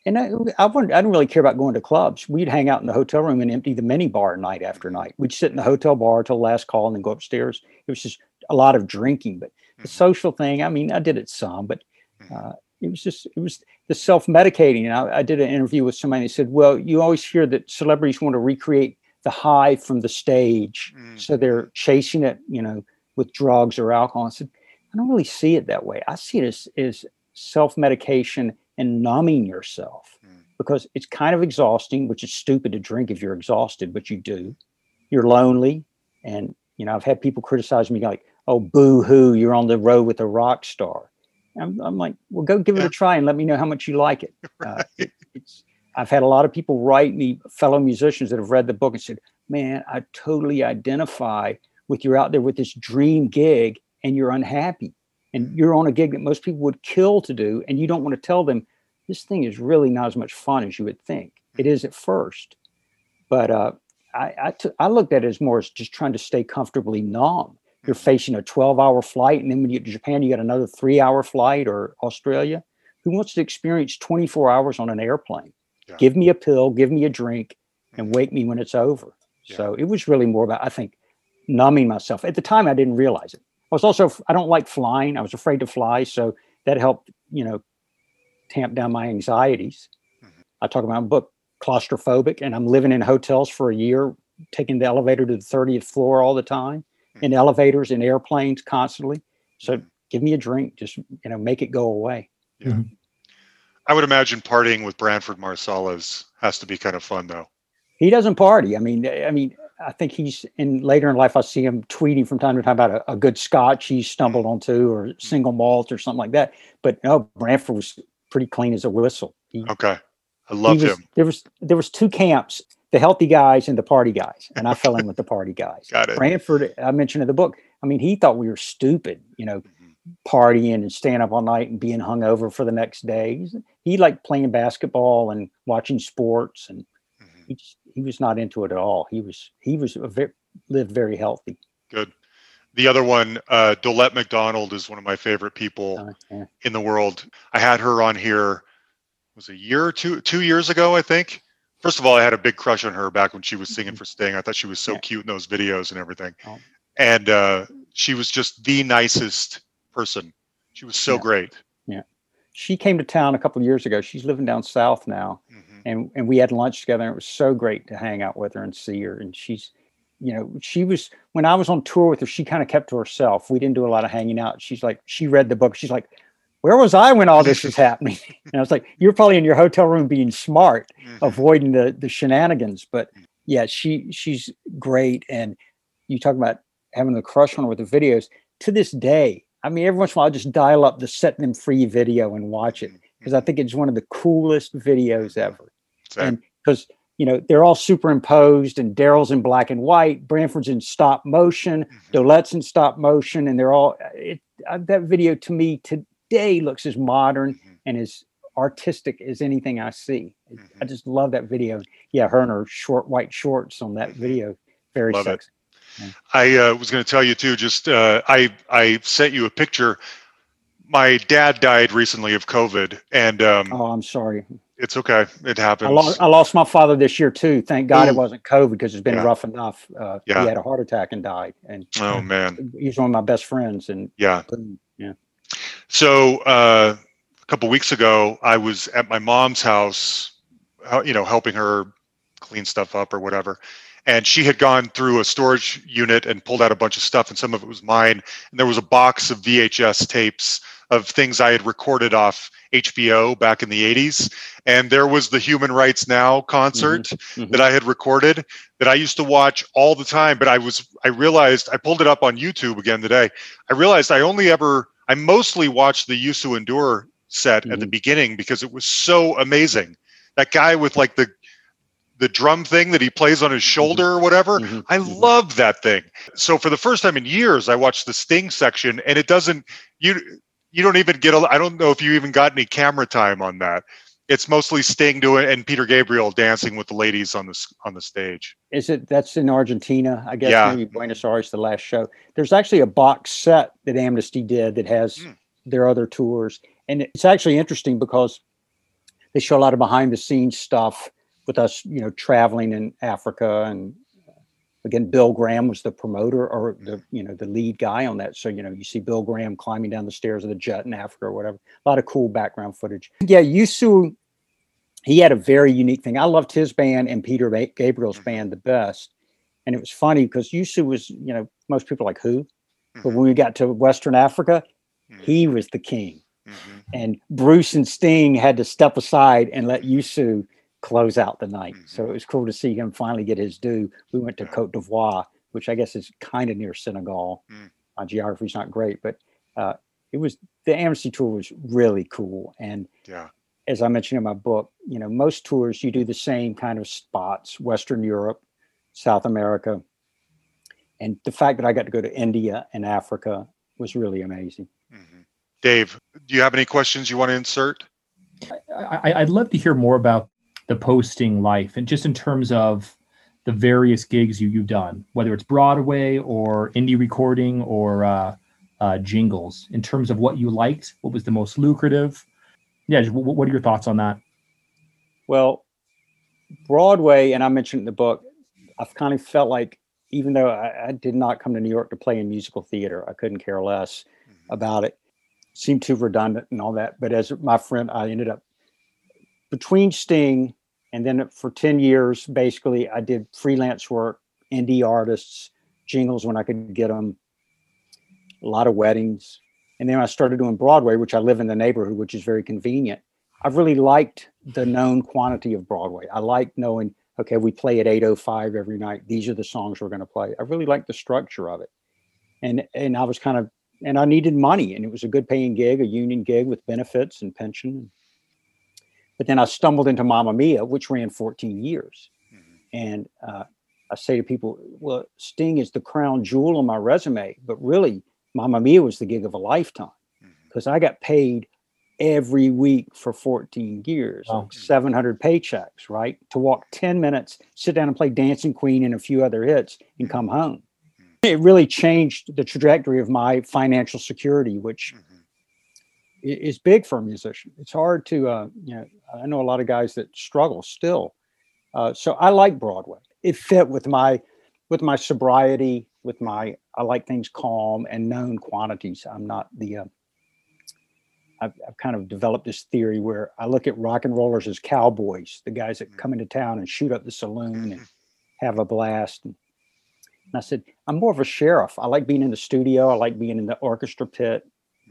And I, I wouldn't I didn't really care about going to clubs. We'd hang out in the hotel room and empty the mini bar night after night. We'd sit in the hotel bar till last call and then go upstairs. It was just a lot of drinking, but the Mhm. social thing. I mean, I did it some, but Mhm. uh, it was just it was the self-medicating. And I, I did an interview with somebody that said, "Well, you always hear that celebrities want to recreate the high from the stage, Mm. so they're chasing it, you know, with drugs or alcohol." I said, "I don't really see it that way. I see it as, as self-medication and numbing yourself." Mm. Because it's kind of exhausting, which is stupid to drink if you're exhausted, but you do. You're lonely, and you know I've had people criticize me like, "Oh, boo hoo, you're on the road with a rock star." I'm, I'm like, well, go give it a try and let me know how much you like it. Uh, it- it's, I've had a lot of people write me, fellow musicians that have read the book and said, man, I totally identify with you're out there with this dream gig and you're unhappy. And you're on a gig that most people would kill to do. And you don't want to tell them this thing is really not as much fun as you would think. It is at first. But uh, I, I, t- I looked at it as more as just trying to stay comfortably numb you're facing a 12 hour flight and then when you get to japan you got another three hour flight or australia. Who wants to experience 24 hours on an airplane? Yeah. give me a pill give me a drink and wake me when it's over. Yeah. so it was really more about i think numbing myself. At the time i didn't realize it. I was also i don't like flying. I was afraid to fly so that helped you know tamp down my anxieties. Mhm. i talk about my book claustrophobic and i'm living in hotels for a year taking the elevator to the 30th floor all the time in hmm. elevators in airplanes constantly. So Mhm. give me a drink just you know make it go away. Yeah, mm-hmm. I would imagine partying with Branford Marsalis has to be kind of fun, though. he doesn't party. I mean i mean i think he's in later in life i see him tweeting from time to time about a, a good scotch he stumbled hmm. onto or hmm. single malt or something like that. But no branford was pretty clean as a whistle. He, Okay, I he love was, him. there was there was two camps the healthy guys and the party guys and i fell in with the party guys Got it. branford i mentioned in the book i mean he thought we were stupid you know Mhm. partying and staying up all night and being hungover for the next day he liked playing basketball and watching sports and Mhm. he just, he was not into it at all. He was he was a very lived very healthy. Good. The other one, uh, Dolette McDonald, is one of my favorite people Uh, in the world. I had her on here was a year or two two years ago, I think. First of all, I had a big crush on her back when she was singing for Sting. I thought she was so Yeah. cute in those videos and everything. Oh. And uh, she was just the nicest person. She was so Yeah. great. Yeah. She came to town a couple of years ago. She's living down south now, Mhm. and and we had lunch together. And it was so great to hang out with her and see her. And she's, you know, she was when I was on tour with her. She kind of kept to herself. We didn't do a lot of hanging out. She's like, she read the book. She's like, where was I when all this was happening? And I was like, you're probably in your hotel room being smart. Mhm. avoiding the the shenanigans. But yeah, she she's great. And you talk about having the crush on her with the videos. To this day, I mean, every once in a while, I just dial up the set them free video and watch it because I think it's one of the coolest videos ever. Same. And because you know they're all superimposed, and Darryl's in black and white, Branford's in stop motion, Mhm. Dolette's in stop motion, and they're all. It, uh, that video to me today looks as modern Mhm. and as artistic as anything I see. I Mhm. just love that video. Yeah, her in her short white shorts on that Mhm. video, very Love it. sexy. I uh, was going to tell you too. Just uh, I I sent you a picture. My dad died recently of COVID, and um, Oh, I'm sorry. it's okay. It happens. I lost, I lost my father this year too. Thank God it wasn't COVID because it's been Yeah. rough enough. Uh, Yeah. He had a heart attack and died, and oh man, he's one of my best friends. And yeah. yeah, So uh, a couple weeks ago, I was at my mom's house, you know, helping her clean stuff up or whatever. And she had gone through a storage unit and pulled out a bunch of stuff, and some of it was mine. And there was a box of VHS tapes of things I had recorded off HBO back in the 80s. And there was the Human Rights Now concert mhm. that I had recorded that I used to watch all the time. But I was, I realized, I pulled it up on YouTube again today. I realized I only ever, I mostly watched the Youssou N'Dour set at the Mhm. beginning because it was so amazing. That guy with like the the drum thing that he plays on his shoulder or whatever. Mhm, I mhm. love that thing. So for the first time in years, I watched the Sting section, and it doesn't you you don't even get. a I don't know if you even got any camera time on that. It's mostly Sting doing and Peter Gabriel dancing with the ladies on the on the stage. Is it that's in Argentina? I guess Yeah. maybe Buenos Aires, the last show. There's actually a box set that Amnesty did that has Mm. their other tours, and it's actually interesting because they show a lot of behind the scenes stuff with us, you know, traveling in Africa, and again, Bill Graham was the promoter or the you know the lead guy on that. So you know, you see Bill Graham climbing down the stairs of the jet in Africa or whatever. A lot of cool background footage. Yeah, Youssou he had a very unique thing. I loved his band and Peter Gabriel's Mhm. band the best. And it was funny because Youssou was, you know, most people are like who, but Mhm, when we got to Western Africa, mhm, he was the king. And Bruce and Sting had to step aside and let Youssou close out the night. So it was cool to see him finally get his due. We went to Yeah. Cote d'Ivoire, which I guess is kind of near Senegal. Mm. My geography's not great, but uh, it was the Amnesty tour was really cool. And Yeah. as I mentioned in my book, you know, most tours you do the same kind of spots, Western Europe, South America. And the fact that I got to go to India and Africa was really amazing. mhm. Dave, do you have any questions you want to insert? I, I- I'd love to hear more about the posting life and just in terms of the various gigs you, you've done, whether it's Broadway or indie recording or uh, uh, jingles, in terms of what you liked, what was the most lucrative. Yeah, just, what, what are your thoughts on that? Well, Broadway, and I mentioned in the book, I've kind of felt like even though I, I did not come to New York to play in musical theater, I couldn't care less about it. Seemed too redundant and all that. But as my friend, I ended up between Sting and then for 10 years, basically, I did freelance work, indie artists, jingles when I could get them, a lot of weddings. And then I started doing Broadway, which I live in the neighborhood, which is very convenient. I've really liked the known quantity of Broadway. I like knowing, okay, we play at 805 every night. These are the songs we're going to play. I really like the structure of it. And and I was kind of and I needed money and it was a good paying gig, a union gig with benefits and pension. But then I stumbled into Mamma Mia, which ran 14 years. Mhm, And uh, I say to people, well, Sting is the crown jewel on my resume, but really, Mamma Mia was the gig of a lifetime mhm. because I got paid every week for 14 years, Wow. like 700 paychecks, right? To walk 10 minutes, sit down and play Dancing Queen and a few other hits and come home. It really changed the trajectory of my financial security, which Mhm. i- is big for a musician. It's hard to, uh, you know, I know a lot of guys that struggle still. Uh, so I like Broadway. It fit with my, with my sobriety, with my, I like things calm and known quantities. I'm not the, uh, I've, I've kind of developed this theory where I look at rock and rollers as cowboys, the guys that come into town and shoot up the saloon and have a blast. And, and I said, I'm more of a sheriff. I like being in the studio. I like being in the orchestra pit.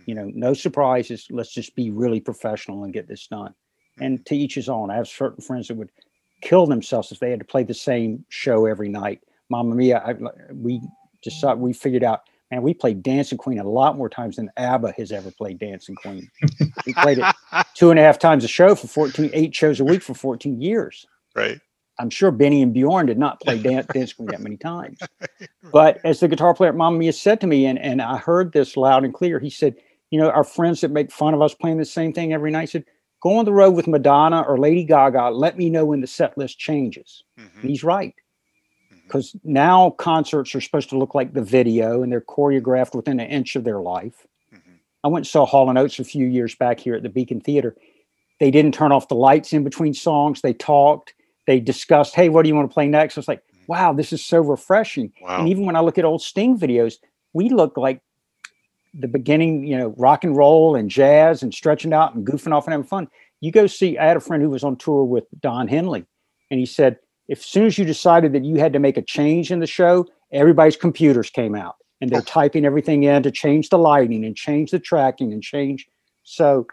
You know, no surprises. Let's just be really professional and get this done. And to each his own. I have certain friends that would kill themselves if they had to play the same show every night. Mamma Mia, I, we just we figured out, man, we played Dancing Queen a lot more times than ABBA has ever played Dancing Queen. we played it two and a half times a show for 14, eight shows a week for 14 years. right. I'm sure Benny and Bjorn did not play Dan- Dance Queen that many times. But as the guitar player at Mamma Mia said to me, and, and I heard this loud and clear, he said, you know, our friends that make fun of us playing the same thing every night said, go on the road with Madonna or Lady Gaga. Let me know when the set list changes. And Mhm, he's right. Because now concerts are supposed to look like the video and they're choreographed within an inch of their life. Mhm. I went and saw Hall and Oates a few years back here at the Beacon Theater. They didn't turn off the lights in between songs. They talked. They discussed, hey, what do you want to play next? I was like, wow, this is so refreshing. Wow. And even when I look at old Sting videos, we look like the beginning, you know, rock and roll and jazz and stretching out and goofing off and having fun. You go see, I had a friend who was on tour with Don Henley, and he said, if as soon as you decided that you had to make a change in the show, everybody's computers came out and they're typing everything in to change the lighting and change the tracking and change. So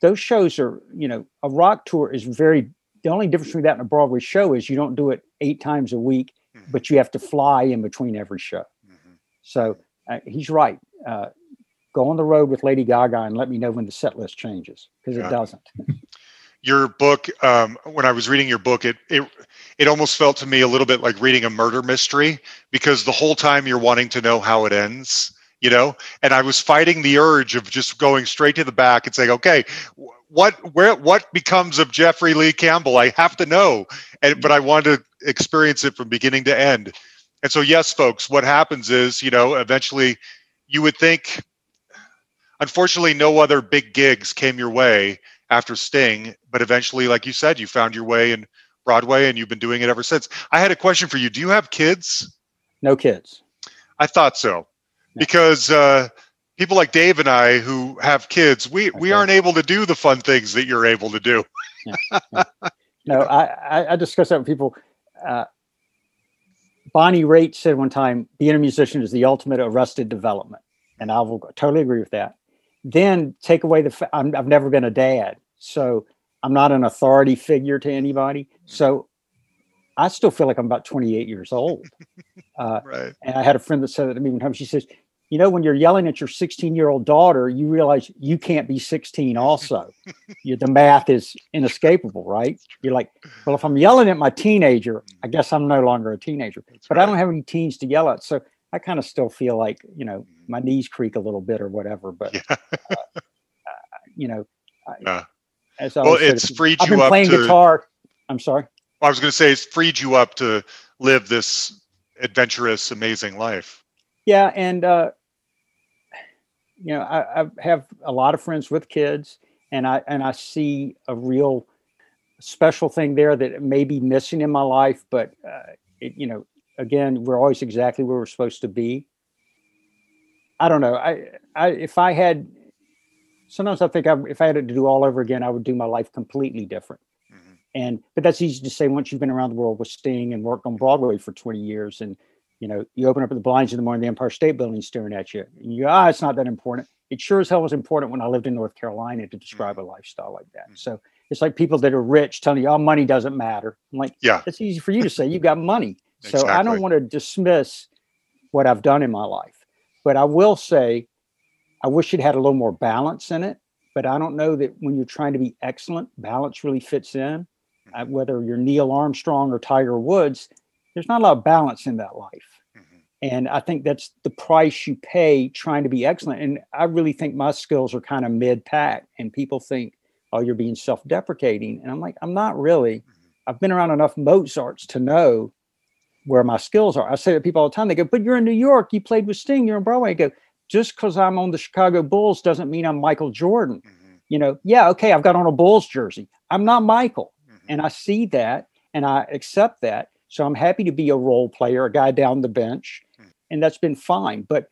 those shows are, you know, a rock tour is very, the only difference between that and a Broadway show is you don't do it eight times a week, Mhm, but you have to fly in between every show. mhm. So uh, he's right. Uh, go on the road with Lady Gaga and let me know when the set list changes because Yeah. it doesn't. your book um, when i was reading your book it, it it almost felt to me a little bit like reading a murder mystery because the whole time you're wanting to know how it ends you know and i was fighting the urge of just going straight to the back and saying okay what where what becomes of jeffrey lee campbell i have to know and but i wanted to experience it from beginning to end and so yes folks what happens is you know eventually you would think unfortunately no other big gigs came your way after Sting, but eventually, like you said, you found your way in Broadway and you've been doing it ever since. I had a question for you. Do you have kids? No kids. I thought so. Because uh, people like Dave and I who have kids, we, we aren't able to do the fun things that you're able to do. Yeah, yeah. No, I, I discuss that with people. Uh, Bonnie Raitt said one time, being a musician is the ultimate arrested development. And I will totally agree with that then take away the i have never been a dad so i'm not an authority figure to anybody. So i still feel like i'm about 28 years old. Uh, right. and i had a friend that said that to me one time she says you know when you're yelling at your 16 year old daughter you realize you can't be 16 also. You, the math is inescapable right? You're like well if i'm yelling at my teenager i guess i'm no longer a teenager. That's but right. i don't have any teens to yell at so I kind of still feel like you know my knees creak a little bit or whatever. But yeah. uh, uh, you know, I, as I well, it's said, freed I've you been playing to, guitar. I'm sorry. I was going to say it's freed you up to live this adventurous, amazing life. Yeah, and uh, you know, I, I have a lot of friends with kids, and I and I see a real special thing there that may be missing in my life, but uh, it, you know, again, we're always exactly where we're supposed to be. I don't know. I, I if I had, sometimes I think I, if I had to do all over again, I would do my life completely different. Mm-hmm. And but that's easy to say once you've been around the world with Sting and worked on Broadway for 20 years, and you know you open up the blinds in the morning, the Empire State Building staring at you, and you ah, it's not that important. It sure as hell was important when I lived in North Carolina to describe mm-hmm. a lifestyle like that. Mm-hmm. So it's like people that are rich telling you, "Oh, money doesn't matter." I'm like, yeah, it's easy for you to say. You've got money. So exactly. I don't want to dismiss what I've done in my life, but I will say I wish it had a little more balance in it. But I don't know that when you're trying to be excellent, balance really fits in. Uh, mm-hmm. whether you're Neil Armstrong or Tiger Woods, there's not a lot of balance in that life. Mm-hmm. And I think that's the price you pay trying to be excellent. And I really think my skills are kind of mid pack. And people think, oh, you're being self deprecating. And I'm like, I'm not really. Mm-hmm. I've been around enough Mozarts to know where my skills are. I say to people all the time, they go, but you're in New York, you played with Sting, you're in Broadway. I go, just because I'm on the Chicago Bulls doesn't mean I'm Michael Jordan. Mm-hmm. You know, yeah, okay, I've got on a Bulls jersey. I'm not Michael. Mm-hmm. And I see that and I accept that. So I'm happy to be a role player, a guy down the bench. Mm-hmm. And that's been fine. But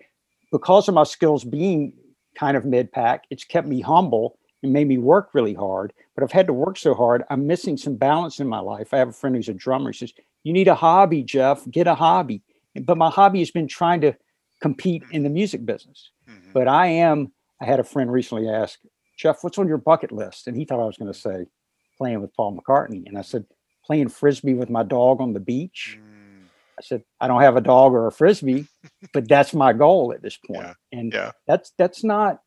because of my skills being kind of mid pack, it's kept me humble and made me work really hard. But I've had to work so hard, I'm missing some balance in my life. I have a friend who's a drummer. He says, you need a hobby, Jeff. Get a hobby. But my hobby has been trying to compete in the music business. Mm-hmm. But I am, I had a friend recently ask, Jeff, what's on your bucket list? And he thought I was going to say playing with Paul McCartney. And I said, playing frisbee with my dog on the beach. Mm. I said, I don't have a dog or a frisbee, but that's my goal at this point. Yeah. And yeah. that's that's not,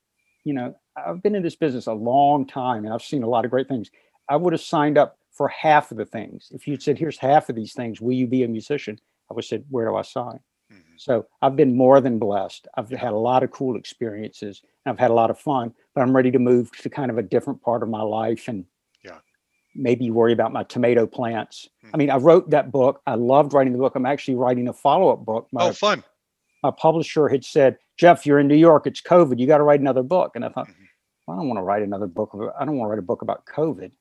you know, I've been in this business a long time and I've seen a lot of great things. I would have signed up for half of the things. If you'd said, here's half of these things, will you be a musician? I would have said, where do I sign? Mm-hmm. So I've been more than blessed. I've had a lot of cool experiences and I've had a lot of fun, but I'm ready to move to kind of a different part of my life and yeah. maybe worry about my tomato plants. Mm-hmm. I mean, I wrote that book. I loved writing the book. I'm actually writing a follow-up book. My, oh, fun. My publisher had said, Jeff, you're in New York. It's COVID. You got to write another book. And I thought, mm-hmm. I don't want to write another book. I don't want to write a book about COVID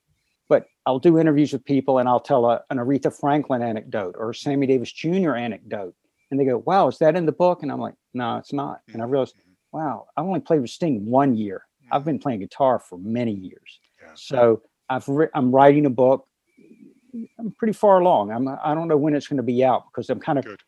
but I'll do interviews with people and I'll tell a, an Aretha Franklin anecdote or a Sammy Davis Jr. anecdote. And they go, wow, is that in the book? And I'm like, no, it's not. And I realized, mm-hmm. wow, I only played with Sting one year. I've mm-hmm. been playing guitar for many years. Yeah. So I've ri- I'm writing a book. I'm pretty far along. I'm I don't know when it's going to be out because I'm kind of Good.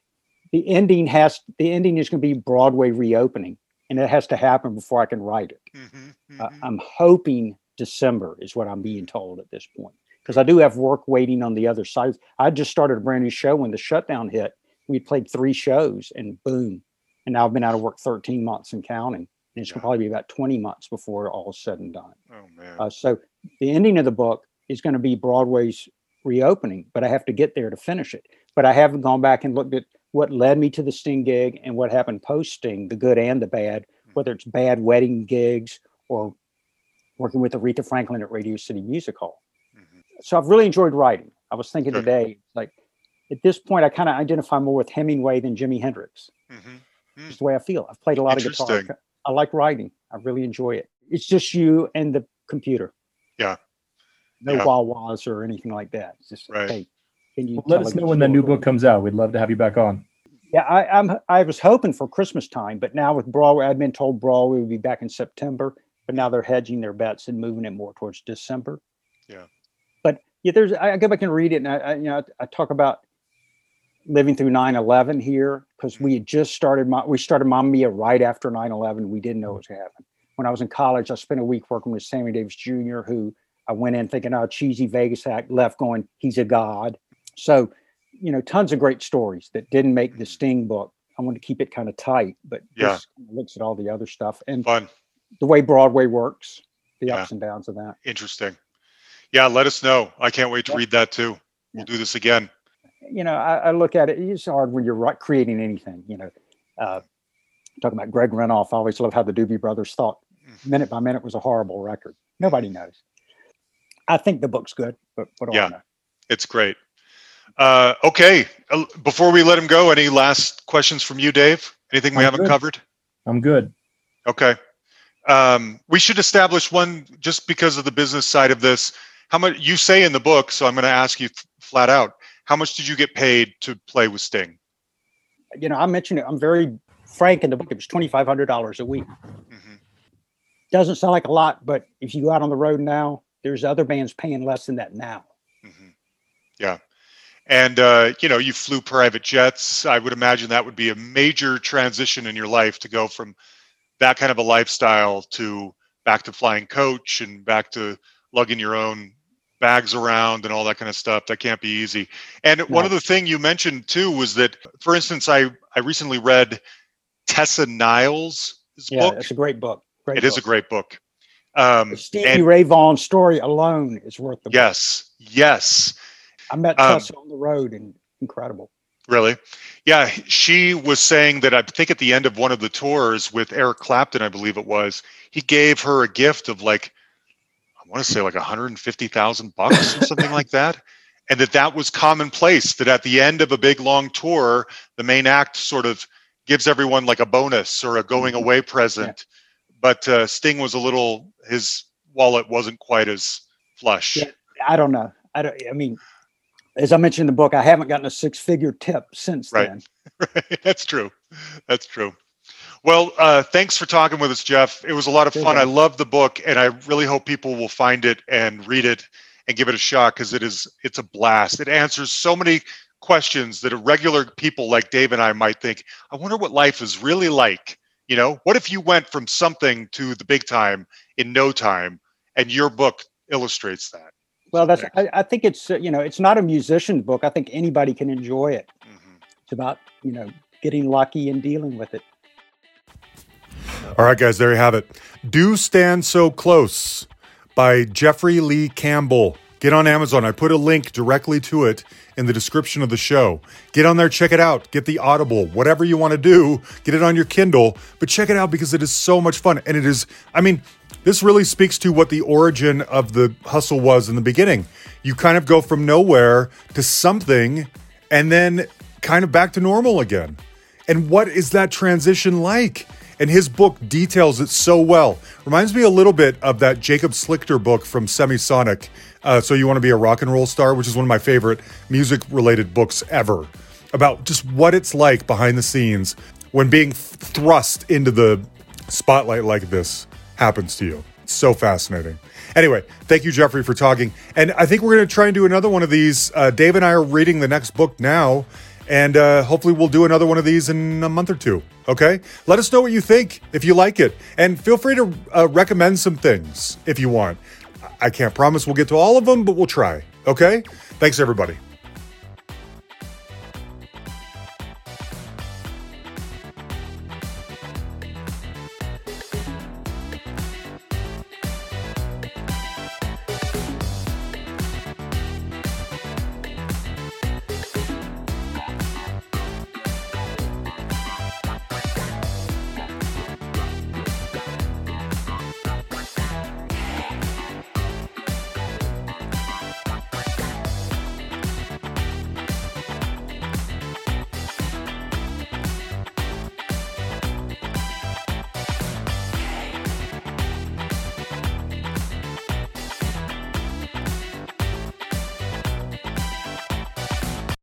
the ending has the ending is going to be Broadway reopening, and it has to happen before I can write it. Mm-hmm, mm-hmm. Uh, I'm hoping December is what I'm being told at this point. Because I do have work waiting on the other side. I just started a brand new show when the shutdown hit. We played three shows and boom. And now I've been out of work 13 months and counting. And it's yeah. going to probably be about 20 months before all is said and done. Oh, man. Uh, so the ending of the book is going to be Broadway's reopening, but I have to get there to finish it. But I haven't gone back and looked at what led me to the Sting gig and what happened post Sting, the good and the bad, whether it's bad wedding gigs or working with Aretha Franklin at Radio City Music Hall. Mm-hmm. So I've really enjoyed writing. I was thinking today, like at this point, I kind of identify more with Hemingway than Jimi Hendrix. hmm It's the way I feel. I've played a lot of guitar. I like writing. I really enjoy it. It's just you and the computer. Yeah. No Yeah. wah-wahs or anything like that. It's just Right. hey, can you Well, let us know when that new book comes out. We'd love to have you back on. Yeah, I, I'm. I was hoping for Christmas time, but now with Broadway, I'd been told Broadway would be back in September, but now they're hedging their bets and moving it more towards December. Yeah. But yeah, there's. I, I go back and read it, and I, I you know, I, I talk about living through 9/11 here because we mm-hmm. had just started. Ma- We started Mamma Mia right after 9/11. We didn't know what was going to happen. When I was in college, I spent a week working with Sammy Davis Jr., who I went in thinking, "Oh, cheesy Vegas act." Left going, "He's a god." So you know, tons of great stories that didn't make the Sting book. I want to keep it kind of tight, but Yeah. looks at all the other stuff and Fun. the way Broadway works, the Yeah. ups and downs of that. Interesting. Yeah, let us know. I can't wait to Yeah. read that too. We'll do this again. You know, I, I look at it. It's hard when you're right, creating anything. You know, uh, talking about Greg Renoff. I always love how the Doobie Brothers thought minute by minute was a horrible record. Nobody knows. I think the book's good, but what do Yeah. I know? It's great. Uh, okay. Uh, Before we let him go, any last questions from you, Dave? Anything we I'm haven't good. covered? I'm good. Okay. Um, we should establish one just because of the business side of this. How much you say in the book, so I'm going to ask you f- flat out. How much did you get paid to play with Sting? You know, I mentioned it. I'm very frank in the book. It was twenty five hundred dollars a week. Mhm. Doesn't sound like a lot, but if you go out on the road now, there's other bands paying less than that now. Mhm. Yeah. And, uh, you know, you flew private jets. I would imagine that would be a major transition in your life to go from that kind of a lifestyle to back to flying coach and back to lugging your own bags around and all that kind of stuff. That can't be easy. And one No. other thing you mentioned too was that, for instance, I, I recently read Tessa Niles' Yeah, book. it's a great book. Great It is a great book. Um, The Stevie Ray Vaughan story alone is worth the book. yes, yes. I met Um, Tessa on the road and incredible. Really? Yeah, she was saying that I think at the end of one of the tours with Eric Clapton, I believe it was, he gave her a gift of like, I want to say like 150,000 bucks or something like that. And that that was commonplace that at the end of a big long tour, the main act sort of gives everyone like a bonus or a going away present. But uh, Sting was a little, his wallet wasn't quite as flush. Yeah. I don't know. I don't. I mean, as I mentioned in the book, I haven't gotten a six-figure tip since Right. then. That's true. That's true. Well, uh, thanks for talking with us, Jeff. It was a lot of fun. I love the book, and I really hope people will find it and read it and give it a shot because it is it's a blast. It answers so many questions that a regular people like Dave and I might think. I wonder what life is really like. You know, what if you went from something to the big time in no time? And your book illustrates that. Well, that's. I, I think it's. uh, You know, it's not a musician's book. I think anybody can enjoy it. Mhm. It's about you know getting lucky and dealing with it. All right, guys, there you have it. Do Stand So Close by Jeffrey Lee Campbell. Get on Amazon. I put a link directly to it in the description of the show. Get on there, check it out. Get the Audible, whatever you want to do, get it on your Kindle, but check it out because it is so much fun. And it is, I mean, this really speaks to what the origin of the hustle was in the beginning. You kind of go from nowhere to something and then kind of back to normal again. And what is that transition like? And his book details it so well. Reminds me a little bit of that Jacob Slichter book from Semisonic. Uh, so you want to be a rock and roll star, which is one of my favorite music-related books ever, about just what it's like behind the scenes when being thrust into the spotlight like this happens to you. It's so fascinating. Anyway, thank you, Jeffrey, for talking. And I think we're going to try and do another one of these. Uh, Dave and I are reading the next book now, and uh, hopefully we'll do another one of these in a month or two. Okay? Let us know what you think if you like it, and feel free to uh, recommend some things if you want. I can't promise we'll get to all of them, but we'll try. Okay? Thanks, everybody.